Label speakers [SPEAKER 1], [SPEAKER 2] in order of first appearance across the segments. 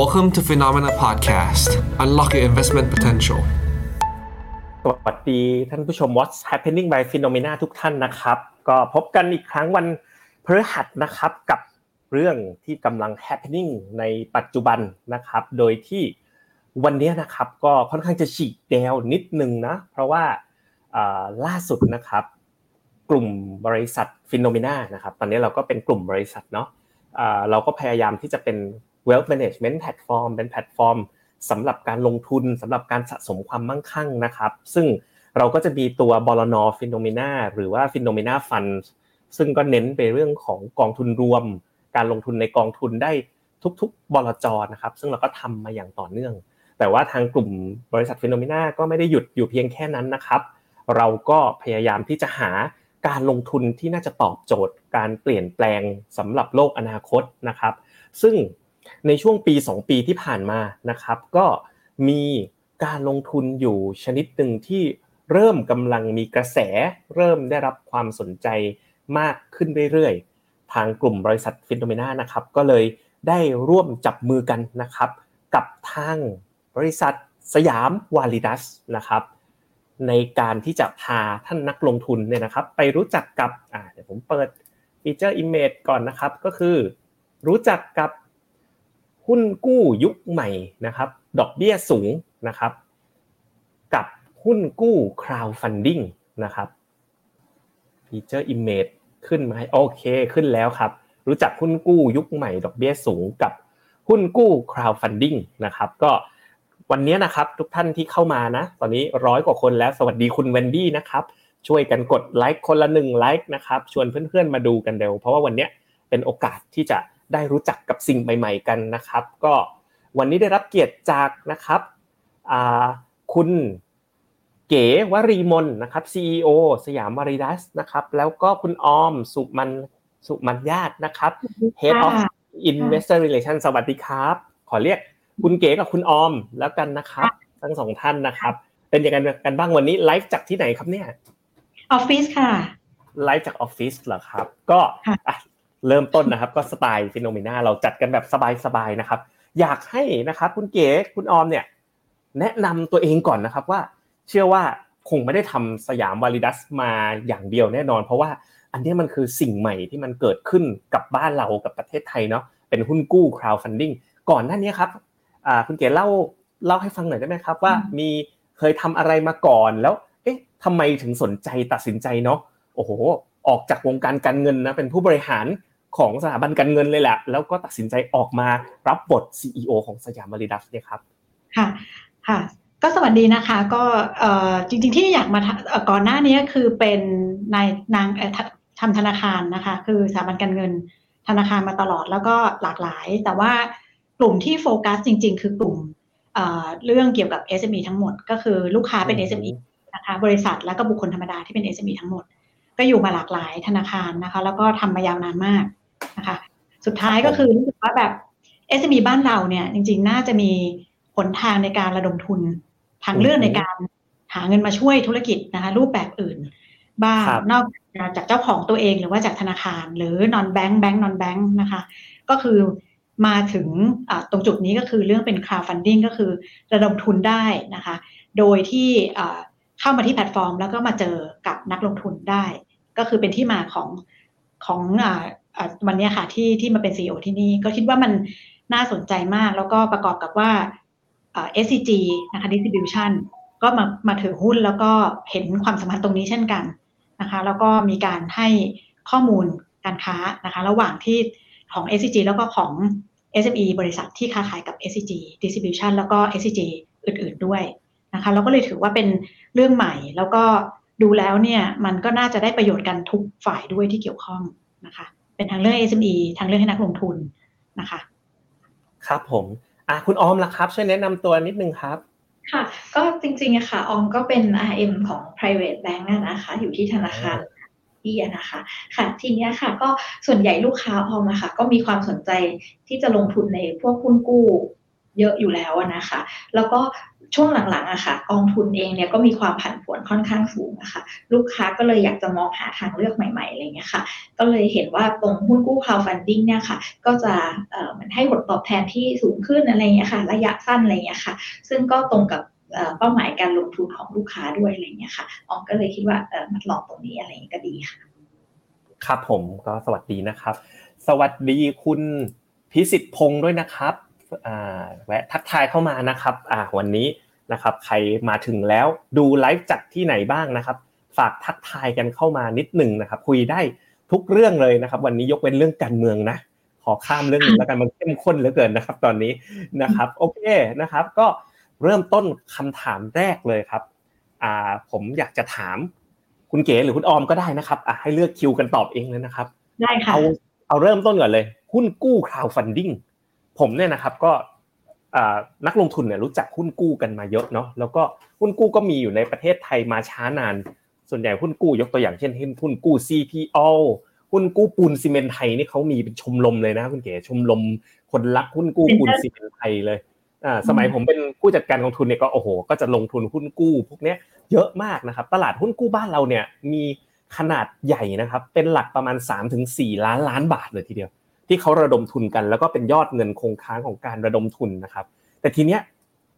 [SPEAKER 1] Welcome to Phenomena Podcast. Unlock your investment potential.
[SPEAKER 2] สวัสดีท่านผู้ชม What's Happening by Phenomena ทุกท่านนะครับ ก็พบกันอีกครั้งวันพฤหัสนะครับกับเรื่องที่กำลัง happening ในปัจจุบันนะครับ โดยที่วันนี้นะครับก็ค่อนข้างจะฉีกแนวนิดนึงนะ เพราะว่าล่าสุดนะครับ กลุ่มบริษัทฟิโนเมนานะครับ ตอนนี้เราก็เป็นกลุ่มบริษัทเนาะเราก็พยายามที่จะเป็น wealth management platform เป็นแพลตฟอร์มสำหรับการลงทุนสำหรับการสะสมความมั่งคั่งนะครับ ซึ่งเราก็จะมีตัว บลน. FINNOMENA หรือว่า FINNOMENA Funds ซึ่งก็เน้นไปเรื่องของกองทุนรวม การลงทุนในกองทุนได้ทุกๆบลจ. นะครับ ซึ่งเราก็ทำมาอย่างต่อเนื่อง แต่ว่าทางกลุ่มบริษัท FINNOMENA ก็ไม่ได้หยุดอยู่เพียงแค่นั้นนะครับ เราก็พยายามที่จะหาการลงทุนที่น่าจะตอบโจทย์ การเปลี่ยนแปลงสำหรับโลกอนาคตนะครับ ซึ่ง ในช่วงปี 2 ปีที่ผ่านมานะครับ ก็มีการลงทุนอยู่ชนิดหนึ่งที่เริ่มกำลังมีกระแส เริ่มได้รับความสนใจมากขึ้นเรื่อยๆ ทางกลุ่มบริษัทฟินโนเมนานะครับ ก็เลยได้ร่วมจับมือกันนะครับ กับทางบริษัทสยามValidus นะครับ ในการที่จะพาท่านนักลงทุนเนี่ยนะครับ ไปรู้จักกับอ่าเดี๋ยวผมเปิด feature image ก่อนนะครับ ก็คือรู้จักกับ หุ้นกู้ยุคใหม่นะครับ ดอกเบี้ยสูงนะครับ กับหุ้นกู้ crowdfunding นะครับ feature image ขึ้นไหมโอเคขึ้นแล้วครับ รู้จักหุ้นกู้ยุคใหม่ ดอกเบี้ยสูงกับหุ้นกู้ crowdfunding นะครับ ก็วันนี้นะครับทุกท่านที่เข้ามานะ ตอนนี้ร้อยกว่าคนแล้วสวัสดีคุณเวนดี้นะครับช่วยกันกดไลค์คนละหนึ่งไลค์นะครับชวนเพื่อนๆมาดูกันเร็ว เพราะว่าวันนี้เป็นโอกาสที่จะ ได้รู้จักกับสิ่งใหม่ ๆ กันนะครับ ก็วันนี้ได้รับเกียรติจากนะครับคุณเก๋วรีมนนะครับ CEO สยามมาริดัสนะครับ แล้วก็คุณออมสุมันสุมันญาตินะครับ Head of Investor Relations สวัสดีครับ ขอเรียกคุณเก๋กับคุณออมแล้วกันนะครับ ทั้งสองท่านนะครับ เป็นยังไงกันบ้างวันนี้ไลฟ์จากที่ไหนครับเนี่ย
[SPEAKER 3] ออฟฟิศค่ะ
[SPEAKER 2] ไลฟ์จากออฟฟิศเหรอครับ ก็ เริ่มต้นนะครับ ก็สไตล์ FINNOMENA เราจัดกันแบบสบายๆนะครับ อยากให้นะครับคุณเก๋คุณออมเนี่ย แนะนำตัวเองก่อนนะครับว่าเชื่อว่าคงไม่ได้ทำ Siam Validus มาอย่างเดียวแน่นอน เพราะว่าอันนี้มันคือสิ่งใหม่ที่มันเกิดขึ้นกับบ้านเรากับประเทศไทยเนาะเป็นหุ้นกู้ crowdfunding ก่อนหน้านี้ครับคุณเก๋เล่าเล่าให้ฟังหน่อยได้ไหมครับ ว่ามีเคยทำอะไรมาก่อนแล้ว เอ๊ะทำไมถึงสนใจตัดสินใจเนาะโอ้โห ออกจากวงการการเงินนะเป็นผู้บริหาร ของสถาบันการเงินเลยแหละแล้วก็ตัดสินใจออกมารับบท CEO ของสยามบริดัสเนี่ยครับ
[SPEAKER 3] ค่ะค่ะก็สวัสดีนะคะก็จริงๆที่อยากมาก่อนหน้านี้คือเป็นนายนางทำธนาคารนะคะ คือสถาบันการเงินธนาคารมาตลอดแล้วก็หลากหลาย แต่ว่ากลุ่มที่โฟกัสจริง ๆ คือกลุ่มเรื่องเกี่ยวกับ SME ทั้งหมด ก็คือลูกค้าเป็น SME นะคะบริษัทแล้วก็บุคคลธรรมดาที่เป็น SME ทั้งหมด ก็อยู่มาหลากหลายธนาคารนะคะ แล้วก็ทำมายาวนานมาก นะคะสุดท้ายก็คือรู้สึกว่าแบบ SME บ้านเราเนี่ยจริง ๆ น่าจะมีผลทางในการระดมทุนทางเลือกในการหาเงินมาช่วยธุรกิจนะคะรูปแบบอื่น บ้างนอกจากเจ้าของตัวเองหรือว่าจากธนาคาร หรือนอนแบงค์แบงค์นอนแบงค์นะคะ ก็คือมาถึงตรงจุดนี้ก็คือเรื่องเป็น crowdfunding ก็คือระดมทุนได้นะคะ โดยที่เข้ามาที่แพลตฟอร์ม แล้วก็มาเจอกับนักลงทุนได้ ก็คือเป็นที่มาของของ วันนี้ค่ะที่ที่มาเป็น CEO ที่นี่ก็คิดว่ามันน่าสนใจมาก แล้วก็ประกอบกับว่า SCG นะคะ distribution ก็มามาถือหุ้นแล้วก็เห็นความสัมพันธ์ตรงนี้เช่นกันนะคะแล้วก็มีการให้ข้อมูลการค้านะคะระหว่างที่ของ SCG แล้วก็ของ SME บริษัทที่ค้าขายกับ SCG distribution แล้วก็ SCG อื่น ๆด้วยนะคะเราก็เลยถือว่าเป็นเรื่องใหม่แล้วก็ดูแล้วเนี่ยมันก็น่าจะได้ประโยชน์กันทุกฝ่ายด้วยที่เกี่ยวข้องนะคะ เป็นทางเรื่อง SME ทางเรื่องให้นักลงทุนนะคะ
[SPEAKER 2] ครับผมอะคุณออมล่ะครับ ช่วยแนะนำตัวนิดนึงครับ
[SPEAKER 4] ค่ะก็จริงๆอะค่ะออมก็เป็น RM ของ private bank นะคะ อยู่ที่ธนาคารที่นะคะค่ะทีนี้ค่ะก็ส่วนใหญ่ลูกค้าออมนะคะก็มีความสนใจที่จะลงทุนในพวกหุ้นกู้ เยอะอยู่แล้วนะคะ แล้วก็ช่วงหลังๆอะค่ะกองทุนเองเนี่ยก็มีความผันผวนค่อนข้างสูงอะคะลูกค้าก็เลยอยากจะมองหาทางเลือกใหม่ๆอะไรเงี้ยค่ะ ก็เลยเห็นว่าตรงหุ้นกู้ crowdfunding เนี่ยค่ะ ก็จะเอ่อมันให้ผลตอบแทนที่สูงขึ้นอะไรเงี้ยค่ะ ระยะสั้นอะไรเงี้ยค่ะ ซึ่งก็ตรงกับเป้าหมายการลงทุนของลูกค้าด้วยอะไรเงี้ยค่ะอองก็เลยคิดว่าเออมันลองตรงนี้อะไรเงี้ยก็ดีค่ะ
[SPEAKER 2] ครับผมก็สวัสดีนะครับ สวัสดีคุณพิสิทธิพงศ์ด้วยนะครับ แวะทักทายเข้ามานะครับอ่าวันนี้นะครับใครมาถึงแล้วดูไลฟ์จากที่ไหนบ้างนะครับ ฝากทักทายกันเข้ามานิดหนึ่งนะครับ คุยได้ทุกเรื่องเลยนะครับ วันนี้ยกเว้นเรื่องการเมืองนะ ขอข้ามเรื่องนึงแล้วกันมันเข้มข้นเหลือเกินนะครับ ตอนนี้นะครับโอเคนะครับ ก็เริ่มต้นคำถามแรกเลยครับอ่าผมอยากจะถามคุณเก๋หรือคุณออมก็ได้นะครับอะให้เลือกคิวกันตอบเองเลยนะครับ
[SPEAKER 3] ได้ค่ะ
[SPEAKER 2] เอาเอาเริ่มต้นก่อนเลยหุ้นกู้ crowdfunding ผมเนี่ยนะครับก็นักลงทุนเนี่ยรู้จักหุ้นกู้กันมาเยอะเนาะแล้วก็หุ้นกู้ก็มีอยู่ในประเทศไทยมาช้านาน ส่วนใหญ่หุ้นกู้ยกตัวอย่างเช่นหุ้นกู้ CPO หุ้นกู้ปูนซีเมนไทยนี่เขามีเป็นชมรมเลยนะคุณเก๋ชมรมคนรักหุ้นกู้ปูนซีเมนไทยเลยอ่าสมัยผมเป็นผู้จัดการกองทุนเนี่ยก็โอ้โหก็จะลงทุนหุ้นกู้ พวกเนี้ยเยอะมากนะครับตลาดหุ้นกู้บ้านเราเนี่ยมีขนาดใหญ่นะครับเป็นหลักประมาณ3-4ล้านล้านบาทเลยทีเดียว ที่เขาระดมทุนกัน แล้วก็เป็นยอดเงินคงค้างของการระดมทุนนะครับ แต่ทีเนี้ย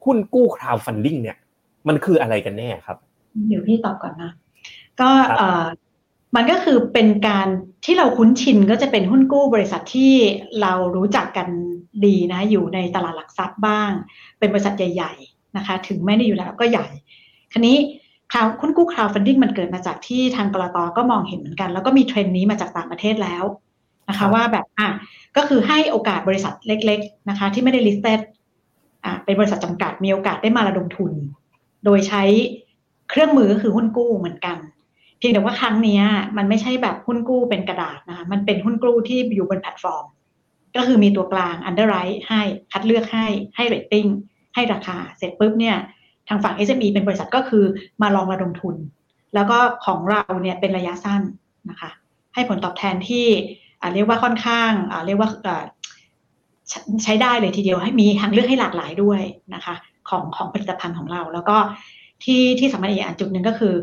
[SPEAKER 2] หุ้นกู้ crowdfunding เนี่ยมันคืออะไรกันแน่ครับ
[SPEAKER 3] เดี๋ยวพี่ตอบก่อนนะ ก็เอ่อมันก็คือเป็นการที่เราคุ้นชินก็จะเป็นหุ้นกู้บริษัทที่เรารู้จักกันดีนะ อยู่ในตลาดหลักทรัพย์บ้าง เป็นบริษัทใหญ่ๆนะคะ ถึงไม่ได้อยู่แล้วก็ใหญ่ คันนี้คราวหุ้นกู้ crowdfunding มันเกิดมาจากที่ทางก.ล.ต.ก็มองเห็นเหมือนกัน แล้วก็มีเทรนด์นี้มาจากต่างประเทศแล้ว นะคะว่าแบบอะก็คือให้โอกาสบริษัทเล็ก ๆนะคะ ที่ไม่ได้ listed อะเป็นบริษัทจำกัดมีโอกาสได้มาระดมทุน โดยใช้เครื่องมือก็คือหุ้นกู้เหมือนกันเพียงแต่ว่าครั้งนี้มันไม่ใช่แบบหุ้นกู้เป็นกระดาษนะคะมันเป็นหุ้นกู้ที่อยู่บนแพลตฟอร์ม ก็คือมีตัวกลาง underwrite ให้คัดเลือกให้ให้ rating ให้ราคา เสร็จปุ๊บเนี่ยทางฝั่ง SME เป็นบริษัทก็คือมาลองระดมทุน แล้วก็ของเราเนี่ยเป็นระยะสั้นนะคะ ให้ผลตอบแทนที่ เรียกว่าค่อนข้างเรียกว่าใช้ได้เลยทีเดียวให้มีทางเลือกให้หลากหลายด้วยนะคะ ของของผลิตภัณฑ์ของเรา แล้วก็ที่ที่สำคัญอีกอันจุดหนึ่งก็คือ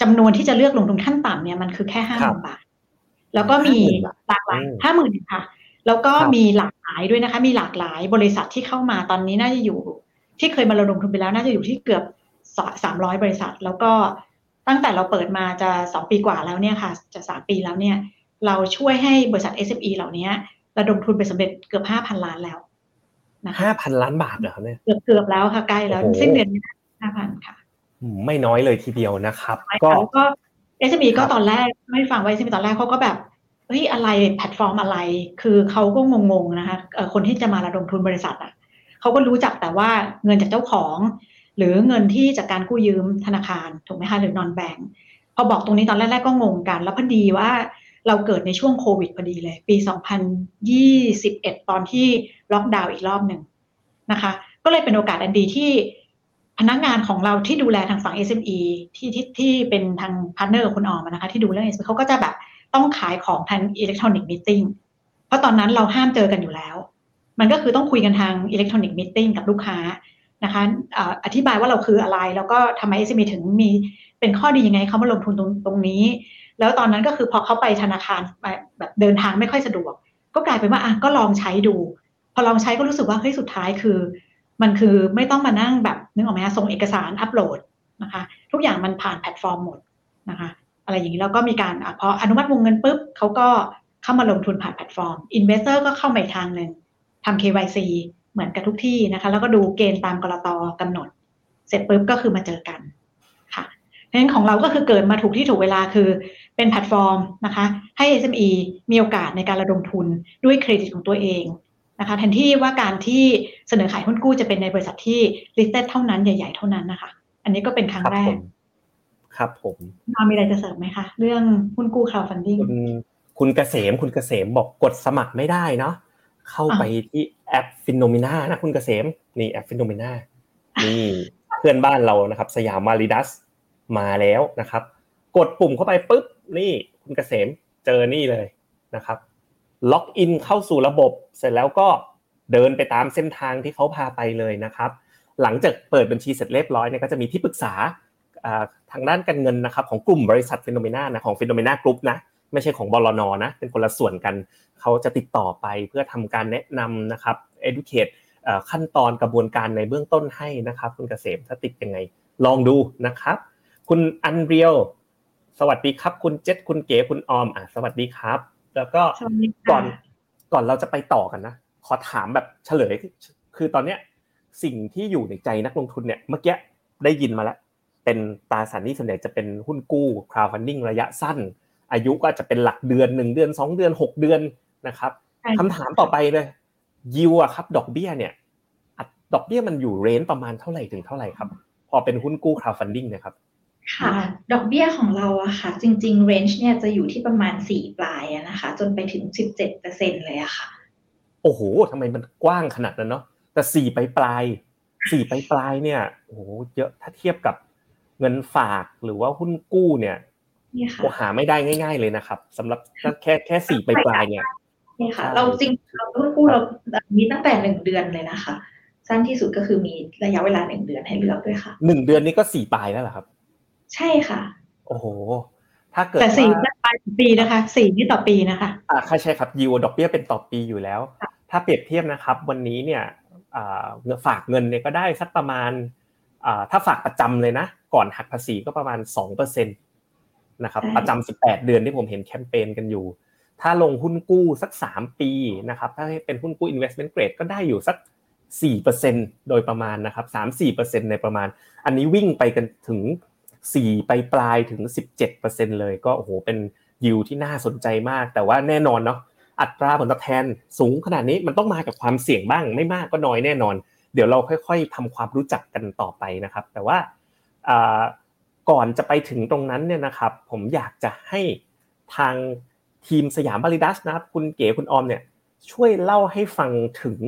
[SPEAKER 3] จำนวนที่จะเลือกลงทุนขั้นต่ำเนี่ยมันคือแค่ห้าหมื่นบาท แล้วก็มีหลากหลายห้าหมื่นค่ะ แล้วก็มีหลากหลายด้วยนะคะ มีหลากหลายบริษัทที่เข้ามาตอนนี้น่าจะอยู่ ที่เคยมาระดมทุนไปแล้วน่าจะอยู่ที่เกือบสามร้อยบริษัท แล้วก็ตั้งแต่เราเปิดมาจะสองปีกว่าแล้วเนี่ยค่ะ จะสามปีแล้วเนี่ย เราช่วยให้บริษัท SME เหล่านี้ระดมทุนไปสำเร็จเกือบห้าพันล้านแล้วนะคะ
[SPEAKER 2] ห้าพันล้านบาทเหรอครับเนี่ย
[SPEAKER 3] เกือบเกือบแล้วค่ะใกล้แล้วสิ้นเดือนนี้ห้าพันค่ะ
[SPEAKER 2] ไม่น้อยเลยทีเดียวนะครับ
[SPEAKER 3] ก็ก็ SME ก็ตอนแรกไม่ฟังไว้ SME ตอนแรกเขาก็แบบเฮ้ยอะไรแพลตฟอร์มอะไร คือเขาก็งงๆนะคะคนที่จะมาระดมทุนบริษัทอะเขาก็รู้จักแต่ว่าเงินจากเจ้าของ หรือเงินที่จากการกู้ยืมธนาคารถูกไหมคะหรือ non-bank พอบอกตรงนี้ตอนแรกๆก็งงกัน แล้วพอดีว่า เราเกิดในช่วงโควิดพอดีเลย ปี 2021 ตอนที่ล็อกดาวน์อีกรอบหนึ่งนะคะ ก็เลยเป็นโอกาสอันดีที่พนักงานของเราที่ดูแลทางฝั่ง SME ที่ที่ที่เป็นทาง partner คุณออมนะคะ ที่ดูเรื่อง SME เขาก็จะแบบต้องขายของทาง electronic meeting เพราะตอนนั้นเราห้ามเจอกันอยู่แล้ว มันก็คือต้องคุยกันทาง electronic meeting กับลูกค้านะคะอธิบายว่าเราคืออะไร แล้วก็ทำไม SME ถึงมีเป็นข้อดียังไงเขามาลงทุนตรงตรงนี้ แล้วตอนนั้นก็คือพอเขาไปธนาคารแบบเดินทางไม่ค่อยสะดวก ก็กลายเป็นว่าอะก็ลองใช้ดู พอลองใช้ก็รู้สึกว่าเฮ้ยสุดท้ายคือ มันคือไม่ต้องมานั่งแบบนึกออกไหมส่งเอกสารอัปโหลดนะคะ ทุกอย่างมันผ่านแพลตฟอร์มหมดนะคะ อะไรอย่างนี้แล้วก็มีการอพออนุมัติวงเงินปุ๊บเขาก็เข้ามาลงทุนผ่านแพลตฟอร์ม investor ก็เข้ามาอีกทางหนึ่งทำ KYC เหมือนกับทุกที่นะคะ แล้วก็ดูเกณฑ์ตามก.ล.ต.กำหนด เสร็จปุ๊บก็คือมาเจอกันค่ะเพราะฉะนั้นของเราก็คือเกิดมาถูกที่ถูกเวลาคือ เป็นแพลตฟอร์มนะคะให้ SME มีโอกาสในการระดมทุนด้วยเครดิตของตัวเองนะคะแทนที่ว่าการที่เสนอขายหุ้นกู้จะเป็นในบริษัทที่ listed เท่านั้นใหญ่ ๆ เท่านั้นนะคะ อันนี้ก็เป็นครั้งแรก
[SPEAKER 2] ครับผม
[SPEAKER 3] มีอะไรจะเสริมไหมคะ เรื่องหุ้นกู้ crowdfunding
[SPEAKER 2] คุณคุณเกษมคุณเกษมบอกกดสมัครไม่ได้เนาะเข้าไปที่แอป Finnomena นะคุณเกษมนี่แอป Finnomena นี่เพื่อนบ้านเรานะครับ สยามวาลิดัสมาแล้วนะครับ กดปุ่มเข้าไปปุ๊บ นี่คุณเกษมเจอนี่เลยนะครับ login เข้าสู่ระบบ เสร็จแล้วก็เดินไปตามเส้นทางที่เขาพาไปเลยนะครับ หลังจากเปิดบัญชีเสร็จเรียบร้อยเนี่ยก็จะมีที่ปรึกษาทางด้านการเงินนะครับของกลุ่มบริษัท Finnomena นะของ Finnomena Group นะไม่ใช่ของบลนนะเป็นคนละส่วนกันเขาจะติดต่อไปเพื่อทำการแนะนำนะครับ educate ขั้นตอนกระบวนการในเบื้องต้นให้นะครับ คุณเกษมถ้าติดยังไง ลองดูนะครับ คุณอันเรียว สวัสดีครับคุณเจษคุณเก๋คุณออมอะสวัสดีครับ แล้วก็ก่อนก่อนเราจะไปต่อกันนะขอถามแบบเฉลย คือตอนเนี้ยสิ่งที่อยู่ในใจนักลงทุนเนี่ยเมื่อกี้ได้ยินมาแล้ว เป็นตราสารนี้ส่วนใหญ่จะเป็นหุ้นกู้ crowdfunding ระยะสั้น อายุก็จะเป็นหลักเดือนหนึ่งเดือนสองเดือนหกเดือนนะครับคำถามต่อไปเลยยิวอะครับ ดอกเบี้ยเนี่ยดอกเบี้ยมันอยู่เรนจ์ประมาณเท่าไหร่ถึงเท่าไหร่ครับ พอเป็นหุ้นกู้ crowdfunding นะครับ
[SPEAKER 4] ค่ะ ดอกเบี้ยของเราอะค่ะ จริงๆ range เนี่ยจะอยู่ที่ประมาณสี่ปลายนะคะ จนไปถึงสิบเจ็ดเปอร์เซ็นเลยอะค่ะ
[SPEAKER 2] โอ้โหทำไมมันกว้างขนาดนั้นเนาะแต่สี่ปลายปลายสี่ปลายปลายเนี่ยโอ้โหเยอะถ้าเทียบกับเงินฝากหรือว่าหุ้นกู้เนี่ยโอหาไม่ได้ง่าย ๆ เลยนะครับสำหรับแค่แค่สี่ปลายปลายเนี่ย
[SPEAKER 4] นี่ค่ะ เราจริงเราหุ้นกู้เรามีตั้งแต่หนึ่งเดือนเลยนะคะ สั้นที่สุดก็คือมีระยะเวลาหนึ่งเดือนให้เลือกด้วยค่ะ
[SPEAKER 2] หนึ่งเดือนนี้ก็สี่ปลายแล้วเหรอครับ
[SPEAKER 4] ใช่ค่ะ
[SPEAKER 2] โอ้โห ถ้าเกิด
[SPEAKER 3] แต่สี่ปลายปีนะคะสี่นี่ต่อปีนะคะ
[SPEAKER 2] อ่าใช่ครับยิวดอกเบี้ยเป็นต่อปีอยู่แล้ว ถ้าเปรียบเทียบนะครับ วันนี้เนี่ยเงินฝากเงินเนี่ยก็ได้สักประมาณถ้าฝากประจำเลยนะ ก่อนหักภาษีก็ประมาณสองเปอร์เซ็นตนะครับประจำสิบแปดเดือนที่ผมเห็นแคมเปญกันอยู่ ถ้าลงหุ้นกู้สักสามปีนะครับ ถ้าเป็นหุ้นกู้ investment grade ก็ได้อยู่สักสี่เปอร์เซ็นโดยประมาณนะครับสามสี่เปอร์เซ็นในประมาณ อันนี้วิ่งไปกันถึง สี่ไปปลายถึงสิบเจ็ดเปอร์เซ็นเลยก็โอ้โหเป็นยิวที่น่าสนใจมาก แต่ว่าแน่นอนเนาะอัตราผลตอบแทนสูงขนาดนี้มันต้องมากับความเสี่ยงบ้าง ไม่มากก็น้อยแน่นอน เดี๋ยวเราค่อย ๆทำความรู้จักกันต่อไปนะครับ แต่ว่าก่อนจะไปถึงตรงนั้นเนี่ยนะครับ ผมอยากจะให้ทางทีมสยามบาริดัสนะครับ คุณเก๋คุณออมเนี่ยช่วยเล่าให้ฟังถึง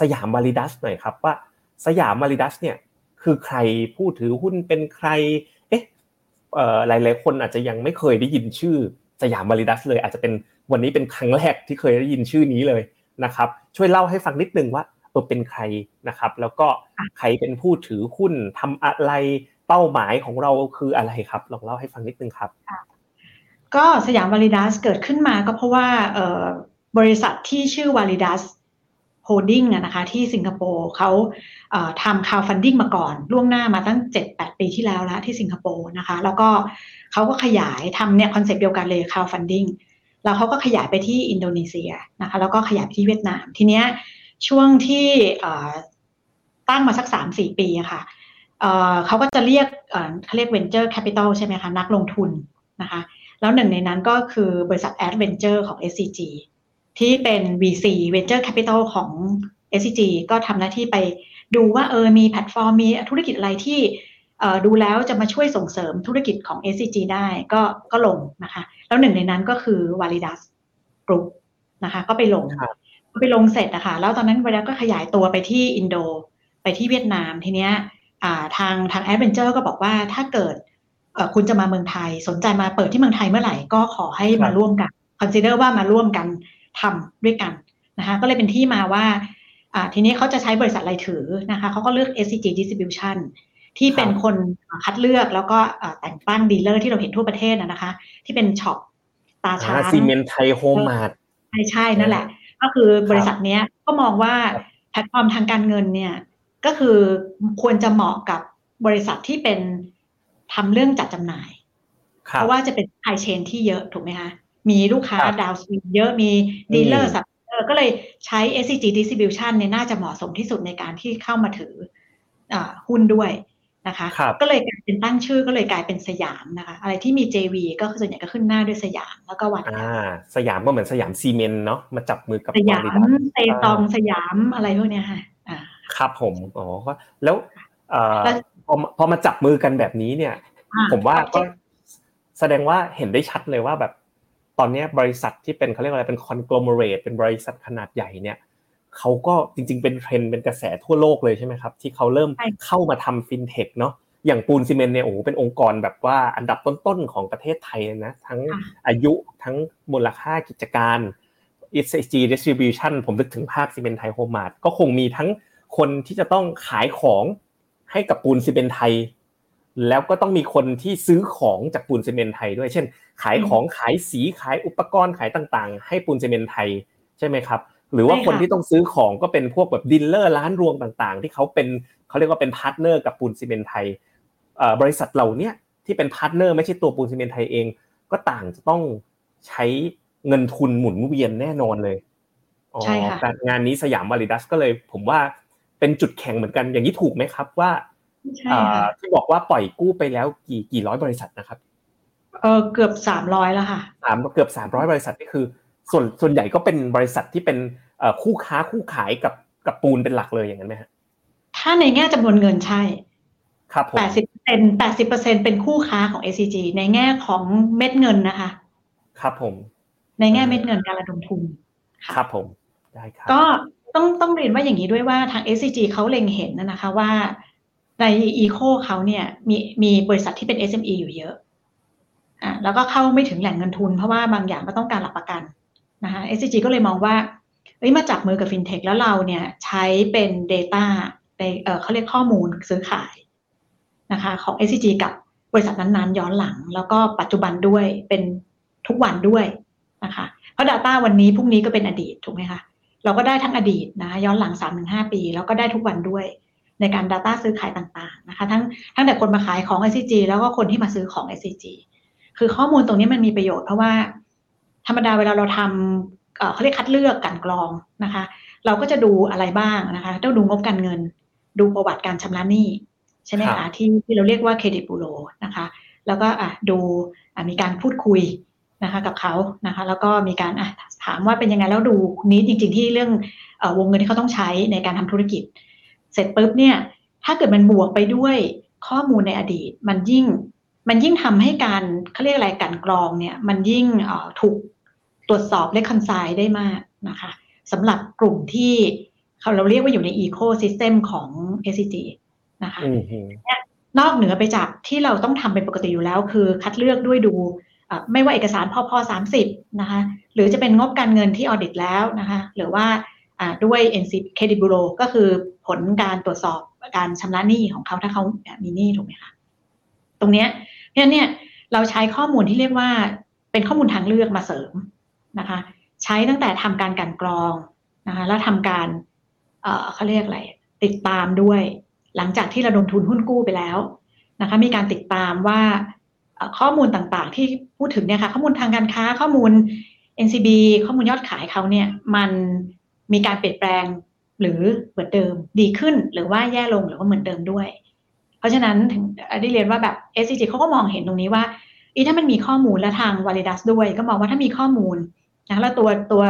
[SPEAKER 2] สยามบาริดัสหน่อยครับว่าสยามบาริดัสเนี่ย คือใครผู้ถือหุ้นเป็นใคร เอ๊ะหลายๆคนอาจจะยังไม่เคยได้ยินชื่อสยามบาริดัสเลย อาจจะเป็นวันนี้เป็นครั้งแรกที่เคยได้ยินชื่อนี้เลยนะครับ ช่วยเล่าให้ฟังนิดนึงว่าเออเป็นใครนะครับ แล้วก็ใครเป็นผู้ถือหุ้นทำอะไรเป้าหมายของเราคืออะไรครับลองเล่าให้ฟังนิดนึงครับ
[SPEAKER 3] ก็สยามวาลิดัสเกิดขึ้นมาก็เพราะว่าบริษัทที่ชื่อ Validus Holding นะคะที่สิงคโปร์เขาทำ crowdfunding มาก่อน ล่วงหน้ามาตั้ง 7-8 ปีที่แล้วแล้วที่สิงคโปร์นะคะ แล้วก็เขาก็ขยายทำเนี่ย concept เดียวกันเลย crowdfunding แล้วเขาก็ขยายไปที่อินโดนีเซียนะคะ แล้วก็ขยายไปที่เวียดนาม ทีเนี้ยช่วงที่ตั้งมาสักสามสี่ปีะค่ะเขาก็จะเรียกเขาเรียก venture capital ใช่ไหมคะ นักลงทุนนะคะ แล้วหนึ่งในนั้นก็คือบริษัท Adventure ของ SCG ที่เป็น VC Venture Capital ของ SCG ก็ทำหน้าที่ไปดูว่าเออมีแพลตฟอร์มมีธุรกิจอะไรที่ดูแล้วจะมาช่วยส่งเสริมธุรกิจของ SCG ได้ก็ก็ลงนะคะ แล้วหนึ่งในนั้นก็คือ Validas Group นะคะก็ไปลงก็ไปลงเสร็จนะคะแล้วตอนนั้นว a ล i ก็ขยายตัวไปที่อินโด ไปที่เวียดนามทีเนี้ยทางทาง Adventure ก็บอกว่าถ้าเกิดคุณจะมาเมืองไทยสนใจมาเปิดที่เมืองไทยเมื่อไหร่ก็ขอให้มาร่วมกัน consider ว่ามาร่วมกัน ทำด้วยกันนะคะก็เลยเป็นที่มาว่าทีนี้เขาจะใช้บริษัทอะไรถือนะคะเขาก็เลือก SCG Distribution ที่เป็นคนคัดเลือกแล้วก็แต่งตั้ง dealer ที่เราเห็นทั่วประเทศนะคะ ที่เป็น shop ตาช้าง
[SPEAKER 2] ซีเมนไทยโฮมมาร์ท
[SPEAKER 3] ใช่ใช่นั่นแหละ ก็คือบริษัทเนี้ยก็มองว่าแพลตฟอร์มทางการเงินเนี่ยก็คือควรจะเหมาะกับบริษัทที่เป็นทำเรื่องจัดจำหน่าย เพราะว่าจะเป็น supply chain ที่เยอะถูกไหมคะ มีลูกค้าดาวซีเยอะมี dealer sub ก็เลยใช้ SCG Distribution เนี่ยน่าจะเหมาะสมที่สุดในการที่เข้ามาถืออหุ้นด้วยนะคะก็เลยกลายเป็นตั้งชื่อก็เลยกลายเป็นสยามนะคะ อะไรที่มี JV ก็ส่วนใหญ่ก็ขึ้นหน้าด้วยสยามแล้วก็วัน
[SPEAKER 2] อ่าสยามก็เหมือนสยามซีเมนต์เนาะมาจับมือกับ
[SPEAKER 3] สยามเตตองสยามอะไรพวกเนี้ยค่ะ
[SPEAKER 2] ครับผมอ๋อแล้วพอพอมาจับมือกันแบบนี้เนี่ย ผมว่าก็แสดงว่าเห็นได้ชัดเลยว่าแบบ ตอนนี้บริษัทที่เป็นเขาเรียกว่าอะไรเป็นคอนกลมเรตเป็นบริษัทขนาดใหญ่เนี่ยเขาก็จริง ๆ เป็นเทรนด์เป็นกระแสทั่วโลกเลยใช่ไหมครับ ที่เขาเริ่มเข้ามาทำฟินเทคเนาะอย่างปูนซีเมนต์เนี่ยโอ้โหเป็นองค์กรแบบว่าอันดับต้นๆของประเทศไทยนะ ทั้งอายุทั้งมูลค่ากิจการ SCG Distribution ผมนึกถึงภาพซีเมนต์ไทยโฮมมาร์ทก็คงมีทั้งคนที่จะต้องขายของให้กับปูนซีเมนไทย แล้วก็ต้องมีคนที่ซื้อของจากปูนซีเมนต์ไทยด้วย เช่น ขายของขายสีขายอุปกรณ์ขายต่างๆ ให้ปูนซีเมนต์ไทยใช่ไหมครับ หรือว่าคนที่ต้องซื้อของก็เป็นพวกแบบ dealer ร้านรวงต่างๆ ที่เขาเป็นเขาเรียกว่าเป็น partner กับปูนซีเมนต์ไทยบริษัทเหล่านี้ที่เป็น partner ไม่ใช่ตัวปูนซีเมนต์ไทยเอง ก็ต่างจะต้องใช้เงินทุนหมุนเวียนแน่นอนเลย
[SPEAKER 3] ใช่ค่ะ
[SPEAKER 2] งานนี้สยามวาลิดัสก็เลย ผมว่าเป็นจุดแข็งเหมือนกันอย่างนี้ถูกไหมครับว่า ที่บอกว่าปล่อยกู้ไปแล้วกี่กี่ร้อยบริษัทนะครับ
[SPEAKER 3] เออเกือบสามร้อยแล้วค่ะ
[SPEAKER 2] สามเกือบสามร้อยบริษัทนี่คือ ส่วนส่วนใหญ่ก็เป็นบริษัทที่เป็นคู่ค้าคู่ขายกับกับปูนเป็นหลักเลยอย่างนั้นไหมฮะ
[SPEAKER 3] ถ้าในแง่จำนวนเงินใช่
[SPEAKER 2] ครับ
[SPEAKER 3] แปดสิบเปอร์เซ็นแปดสิบเปอร์เซ็นเป็นคู่ค้าของ ACG ในแง่ของเม็ดเงินนะคะ
[SPEAKER 2] ครับผม
[SPEAKER 3] ในแง่เม็ดเงินการระดมทุน
[SPEAKER 2] ครับผม ได้ครับ
[SPEAKER 3] ก็ต้องต้องเรียนว่าอย่างนี้ด้วยว่าทาง SCG เขาเล็งเห็นนะคะว่า ในอีโคเขาเนี่ยมีมีบริษัทที่เป็น SME อยู่เยอะอ่าแล้วก็เข้าไม่ถึงแหล่งเงินทุนเพราะว่าบางอย่างก็ต้องการหลักประกันนะคะ SCG ก็เลยมองว่าเอ้ยมาจับมือกับฟินเทคแล้วเราเนี่ยใช้เป็น Data ในเออเขาเรียกข้อมูลซื้อขายนะคะของ SCG กับบริษัทนั้นๆ ย้อนหลัง แล้วก็ปัจจุบันด้วยเป็นทุกวันด้วยนะคะเพราะ Data วันนี้พรุ่งนี้ก็เป็นอดีตถูกไหมคะเราก็ได้ทั้งอดีตนะย้อนหลัง3-5ปี แล้วก็ได้ทุกวันด้วย ในการ Data ซื้อขายต่างๆนะคะทั้งทั้งแต่คนมาขายของ SCG แล้วก็คนที่มาซื้อของ SCG คือข้อมูลตรงนี้มันมีประโยชน์เพราะว่า ธรรมดาเวลาเราทำเขาเรียกคัดเลือกกันกรองนะคะ เราก็จะดูอะไรบ้างนะคะต้องดูงบการเงิน ดูประวัติการชำระหนี้ใช่ไหมคะที่ที่เราเรียกว่าเครดิตบูโรนะคะ แล้วก็อะดูมีการพูดคุยนะคะกับเขานะคะ แล้วก็มีการอะถามว่าเป็นยังไงแล้วดูนี้จริง ๆ ที่เรื่องวงเงินที่เขาต้องใช้ในการทำธุรกิจ เสร็จปุ๊บเนี่ย ถ้าเกิดมันบวกไปด้วยข้อมูลในอดีต มันยิ่งมันยิ่งทำให้การเขาเรียกอะไรการกรองเนี่ย มันยิ่งถูกตรวจสอบและคอนไซด์ได้มากนะคะสำหรับกลุ่มที่เขาเราเรียกว่าอยู่ในอีโคซิสเต็มของ SCG นะคะนอกเหนือไปจากที่เราต้องทำเป็นปกติอยู่แล้ว คือคัดเลือกด้วยดูไม่ว่าเอกสารพอพอสามสิบนะคะหรือจะเป็นงบการเงินที่ออดิตแล้วนะคะหรือว่า ด้วย NC Credit Bureau ก็คือผลการตรวจสอบการชำระหนี้ของเขาถ้าเขามีหนี้ถูกไหมคะตรงเนี้ยเนี่ยเนี่ยเราใช้ข้อมูลที่เรียกว่าเป็นข้อมูลทางเลือกมาเสริมนะคะ ใช้ตั้งแต่ทำการกันกรองนะคะแล้วทำการเเขาเรียกอะไรติดตามด้วย หลังจากที่เระดมทุนหุ้นกู้ไปแล้วนะคะ มีการติดตามว่าข้อมูลต่างๆ ที่พูดถึงเนี่ยค่ะข้อมูลทางการค้าข้อมูล NCB ข้อมูลยอดขายเขาเนี่ยมัน มีการเปลี่ยนแปลงหรือเหมือนเดิมดีขึ้นหรือว่าแย่ลงหรือว่าเหมือนเดิมด้วย เพราะฉะนั้นถึงได้เรียนว่าแบบ SCG เขาก็มองเห็นตรงนี้ว่าอีถ้ามันมีข้อมูลและทาง Validas ด้วย ก็มองว่าถ้ามีข้อมูลนะแล้วตัวตัว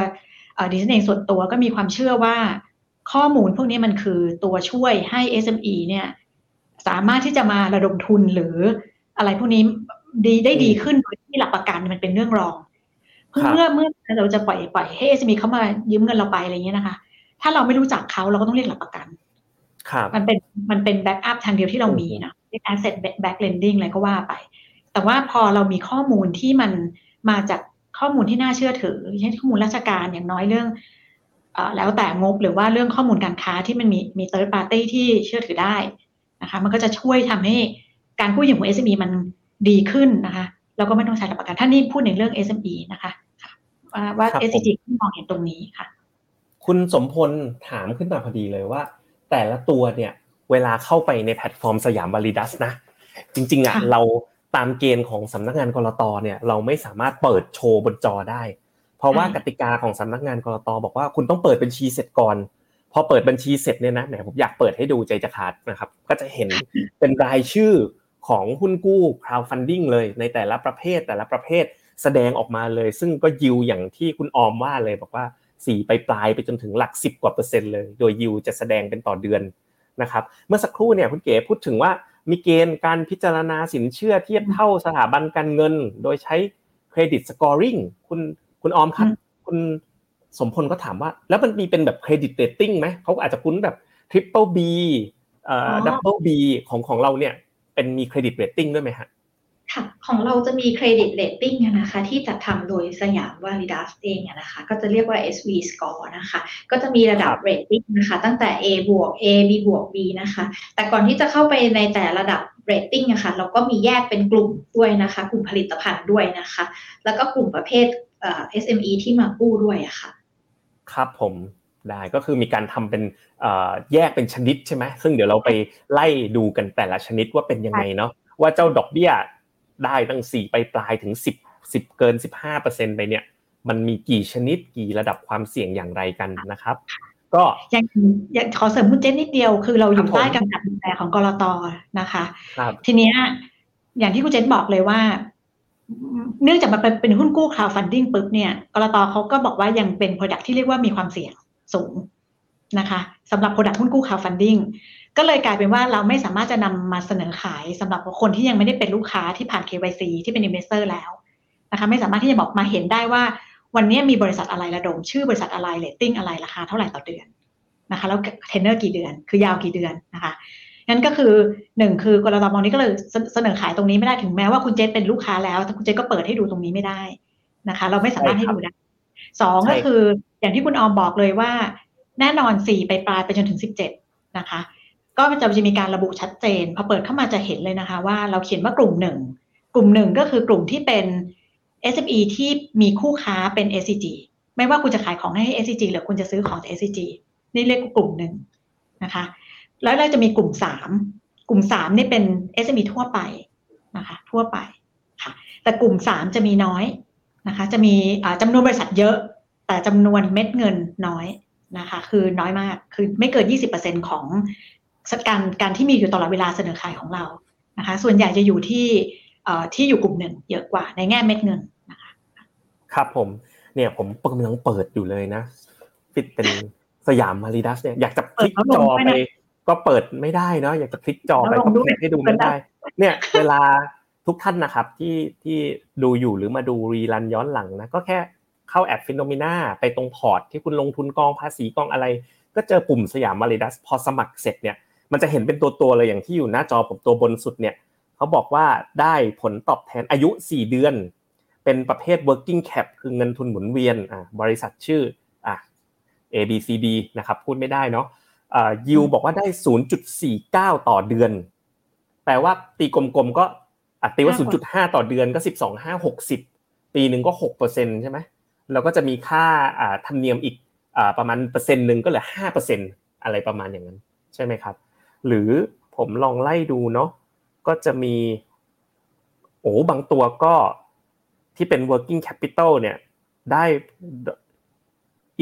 [SPEAKER 3] ดิฉันเองส่วนตัวก็มีความเชื่อว่าข้อมูลพวกนี้มันคือตัวช่วยให้ SME เนี่ยสามารถที่จะมาระดมทุนหรืออะไรพวกนี้ดีได้ดีขึ้นโดยที่หลักประกันมันเป็นเรื่องรอง เพื่อเมื่อเมื่อเราจะปล่อยปล่อยให้ SME เขามายืมเงินเราไปอะไรเงี้ยนะคะ ถ้าเราไม่รู้จักเขาเราก็ต้องเรียกหลักประกัน
[SPEAKER 2] ครับ
[SPEAKER 3] มันเป็นมันเป็น backup ทางเดียวที่เรามีนะเรียก asset-backed lending อะไรก็ว่าไป แต่ว่าพอเรามีข้อมูลที่มันมาจากข้อมูลที่น่าเชื่อถือ เช่นข้อมูลราชการอย่างน้อยเรื่องแล้วแต่งบหรือว่าเรื่องข้อมูลการค้าที่มันมีมีเติร์ดปาร์ตี้ที่เชื่อถือได้นะคะ มันก็จะช่วยทำให้การกู้ยืมของ SME มันดีขึ้นนะคะ แล้วก็ไม่ต้องใช้หลักประกันท่านนี่พูดในเรื่อง SME นะคะว่าว่า SCG มองเห็นตรงนี้ค่ะ
[SPEAKER 2] คุณสมพลถามขึ้นมาพอดีเลยว่า แต่ละตัวเนี่ยเวลาเข้าไปในแพลตฟอร์มสยามบริดัสนะ จริง ๆอะเราตามเกณฑ์ของสำนักงานกรตเนี่ยเราไม่สามารถเปิดโชว์บนจอได้ เพราะว่ากติกาของสำนักงานกรตบอกว่าคุณต้องเปิดบัญชีเสร็จก่อนพอเปิดบัญชีเสร็จเนี่ยนะแหมผมอยากเปิดให้ดูใจจะขาดนะครับ ก็จะเห็นเป็นรายชื่อ ของหุ้นกู้ crowdfunding เลยในแต่ละประเภทแต่ละประเภทแสดงออกมาเลย ซึ่งก็ยิวอย่างที่คุณออมว่าเลยบอกว่าสี่ไปปลายไปจนถึงหลักสิบกว่าเปอร์เซ็นต์เลย โดยยิวจะแสดงเป็นต่อเดือนนะครับเมื่อสักครู่เนี่ยคุณเก๋พูดถึงว่ามีเกณฑ์การพิจารณาสินเชื่อเทียบเท่าสถาบันการเงิน โดยใช้ credit scoring คุณคุณออมครับคุณสมพลก็ถามว่า แล้วมันมีเป็นแบบ credit rating ไหมเขาอาจจะคุ้นแบบ triple B เอ่อ double B ของของเราเนี่ย เป็นมี credit rating ด้วยไหมฮะ
[SPEAKER 4] ค่ะของเราจะมี credit rating นะคะ ที่จัดทำโดยสยามวาลิดัสเองนะคะ ก็จะเรียกว่า SV score นะคะ ก็จะมีระดับเรตติ้งนะคะ ตั้งแต่ A บวก A B บวก B นะคะ แต่ก่อนที่จะเข้าไปในแต่ระดับเรตติ้งนะคะเราก็มีแยกเป็นกลุ่มด้วยนะคะ กลุ่มผลิตภัณฑ์ด้วยนะคะ แล้วก็กลุ่มประเภท SME ที่มากู้ด้วยอะค่ะ
[SPEAKER 2] ครับผม ได้ก็คือมีการทำเป็นแยกเป็นชนิดใช่ไหมซึ่งเดี๋ยวเราไปไล่ดูกันแต่ละชนิดว่าเป็นยังไงเนาะว่าเจ้าดอกเบี้ยได้ตั้งสี่ไปปลายถึงสิบสิบเกินสิบห้าเปอร์เซ็นไปเนี่ยมันมีกี่ชนิดกี่ระดับความเสี่ยงอย่างไรกันนะครับ ก็
[SPEAKER 3] ยังอยากขอเสริมคุณเจนนิดเดียวคือเราอยู่ใต้กำกับดูแลของกรตนะคะ ทีเนี้ยอย่างที่คุณเจนบอกเลยว่า เนื่องจากมันเป็นหุ้นกู้ crowdfunding ปุ๊บเนี่ยกรตเขาก็บอกว่ายังเป็น product ที่เรียกว่ามีความเสี่ยง สูงนะคะสำหรับ product หุ้นกู้ crowdfunding ก็เลยกลายเป็นว่าเราไม่สามารถจะนำมาเสนอขายสำหรับคนที่ยังไม่ได้เป็นลูกค้าที่ผ่าน KYC ที่เป็น investor แล้วนะคะไม่สามารถที่จะบอกมาเห็นได้ว่า วันนี้มีบริษัทอะไรระดม ชื่อบริษัทอะไรเลตติ้งอะไรราคาเท่าไหร่ต่อเดือนนะคะแล้วเทนเนอร์กี่เดือน คือยาวกี่เดือนนะคะงั้นก็คือหนึ่งคือกรตมองนี้ก็เลยเสนอขายตรงนี้ไม่ได้ถึงแม้ว่าคุณเจษเป็นลูกค้าแล้วแต่คุณเจษก็เปิดให้ดูตรงนี้ไม่ได้นะคะ เราไม่สามารถให้ดูได้สองก็คือ อย่างที่คุณออมบอกเลยว่า แน่นอนสี่ไปปลายไปจนถึงสิบเจ็ดนะคะ ก็จะจะมีการระบุชัดเจน พอเปิดเข้ามาจะเห็นเลยนะคะ ว่าเราเขียนว่ากลุ่มหนึ่งกลุ่มหนึ่งก็คือกลุ่มที่เป็น SME ที่มีคู่ค้าเป็น SCG ไม่ว่าคุณจะขายของให้ SCG หรือคุณจะซื้อของจาก SCG นี่เรียกกลุ่มหนึ่งนะคะ แล้วเราจะมีกลุ่มสามกลุ่มสามนี่เป็น SME ทั่วไปนะคะ ทั่วไปค่ะ แต่กลุ่มสามจะมีน้อยนะคะ จะมีจำนวนบริษัทเยอะ แต่จำนวนเม็ดเงินน้อยนะคะ คือน้อยมากคือไม่เกิน 20%ของการการที่มีอยู่ตลอดเวลาเสนอขายของเรานะคะ ส่วนใหญ่จะอยู่ที่ที่อยู่กลุ่มหนึ่งเยอะกว่าในแง่เม็ดเงินนะคะ
[SPEAKER 2] ครับผมเนี่ยผมกำลังเปิดอยู่เลยนะฟิตเป็น Siam Validus เนี่ยอยากจะคลิกจอไปก็เปิดไม่ได้เนาะอยากจะคลิกจอไปก็คลิกให้ดูไม่ได้ เนี่ยเวลาทุกท่านนะครับที่ที่ดูอยู่หรือมาดู rerun ย้อนหลังนะก็แค่ เข้าแอป FINNOMENA ไปตรงพอร์ตที่คุณลงทุนกองภาษีกองอะไร ก็เจอปุ่มสยามมาริดัสพอสมัครเสร็จเนี่ยมันจะเห็นเป็นตัวตัวเลยอย่างที่อยู่หน้าจอผมตัวบนสุดเนี่ยเขาบอกว่าได้ผลตอบแทนอายุ 4 เดือน เป็นประเภท working cap คือเงินทุนหมุนเวียนอ่าบริษัทชื่ออ่า A B C D นะครับพูดไม่ได้เนาะอ่ายิวบอกว่าได้ 0.49 ต่อเดือน แปลว่าตีกลมๆก็อะตีว่า 0.5 ต่อเดือนก็ 12 5 60 ปีหนึ่งก็ 6%ใช่ไหม แล้วก็จะมีค่าธรรมเนียมอีกประมาณเปอร์เซ็นต์หนึ่งก็เหลือ5%อร์เซ็นต์อะไรประมาณอย่างนั้นใช่ไหมครับ หรือผมลองไล่ดูเนาะก็จะมีโอ้บางตัวก็ที่เป็น working capital เนี่ยได้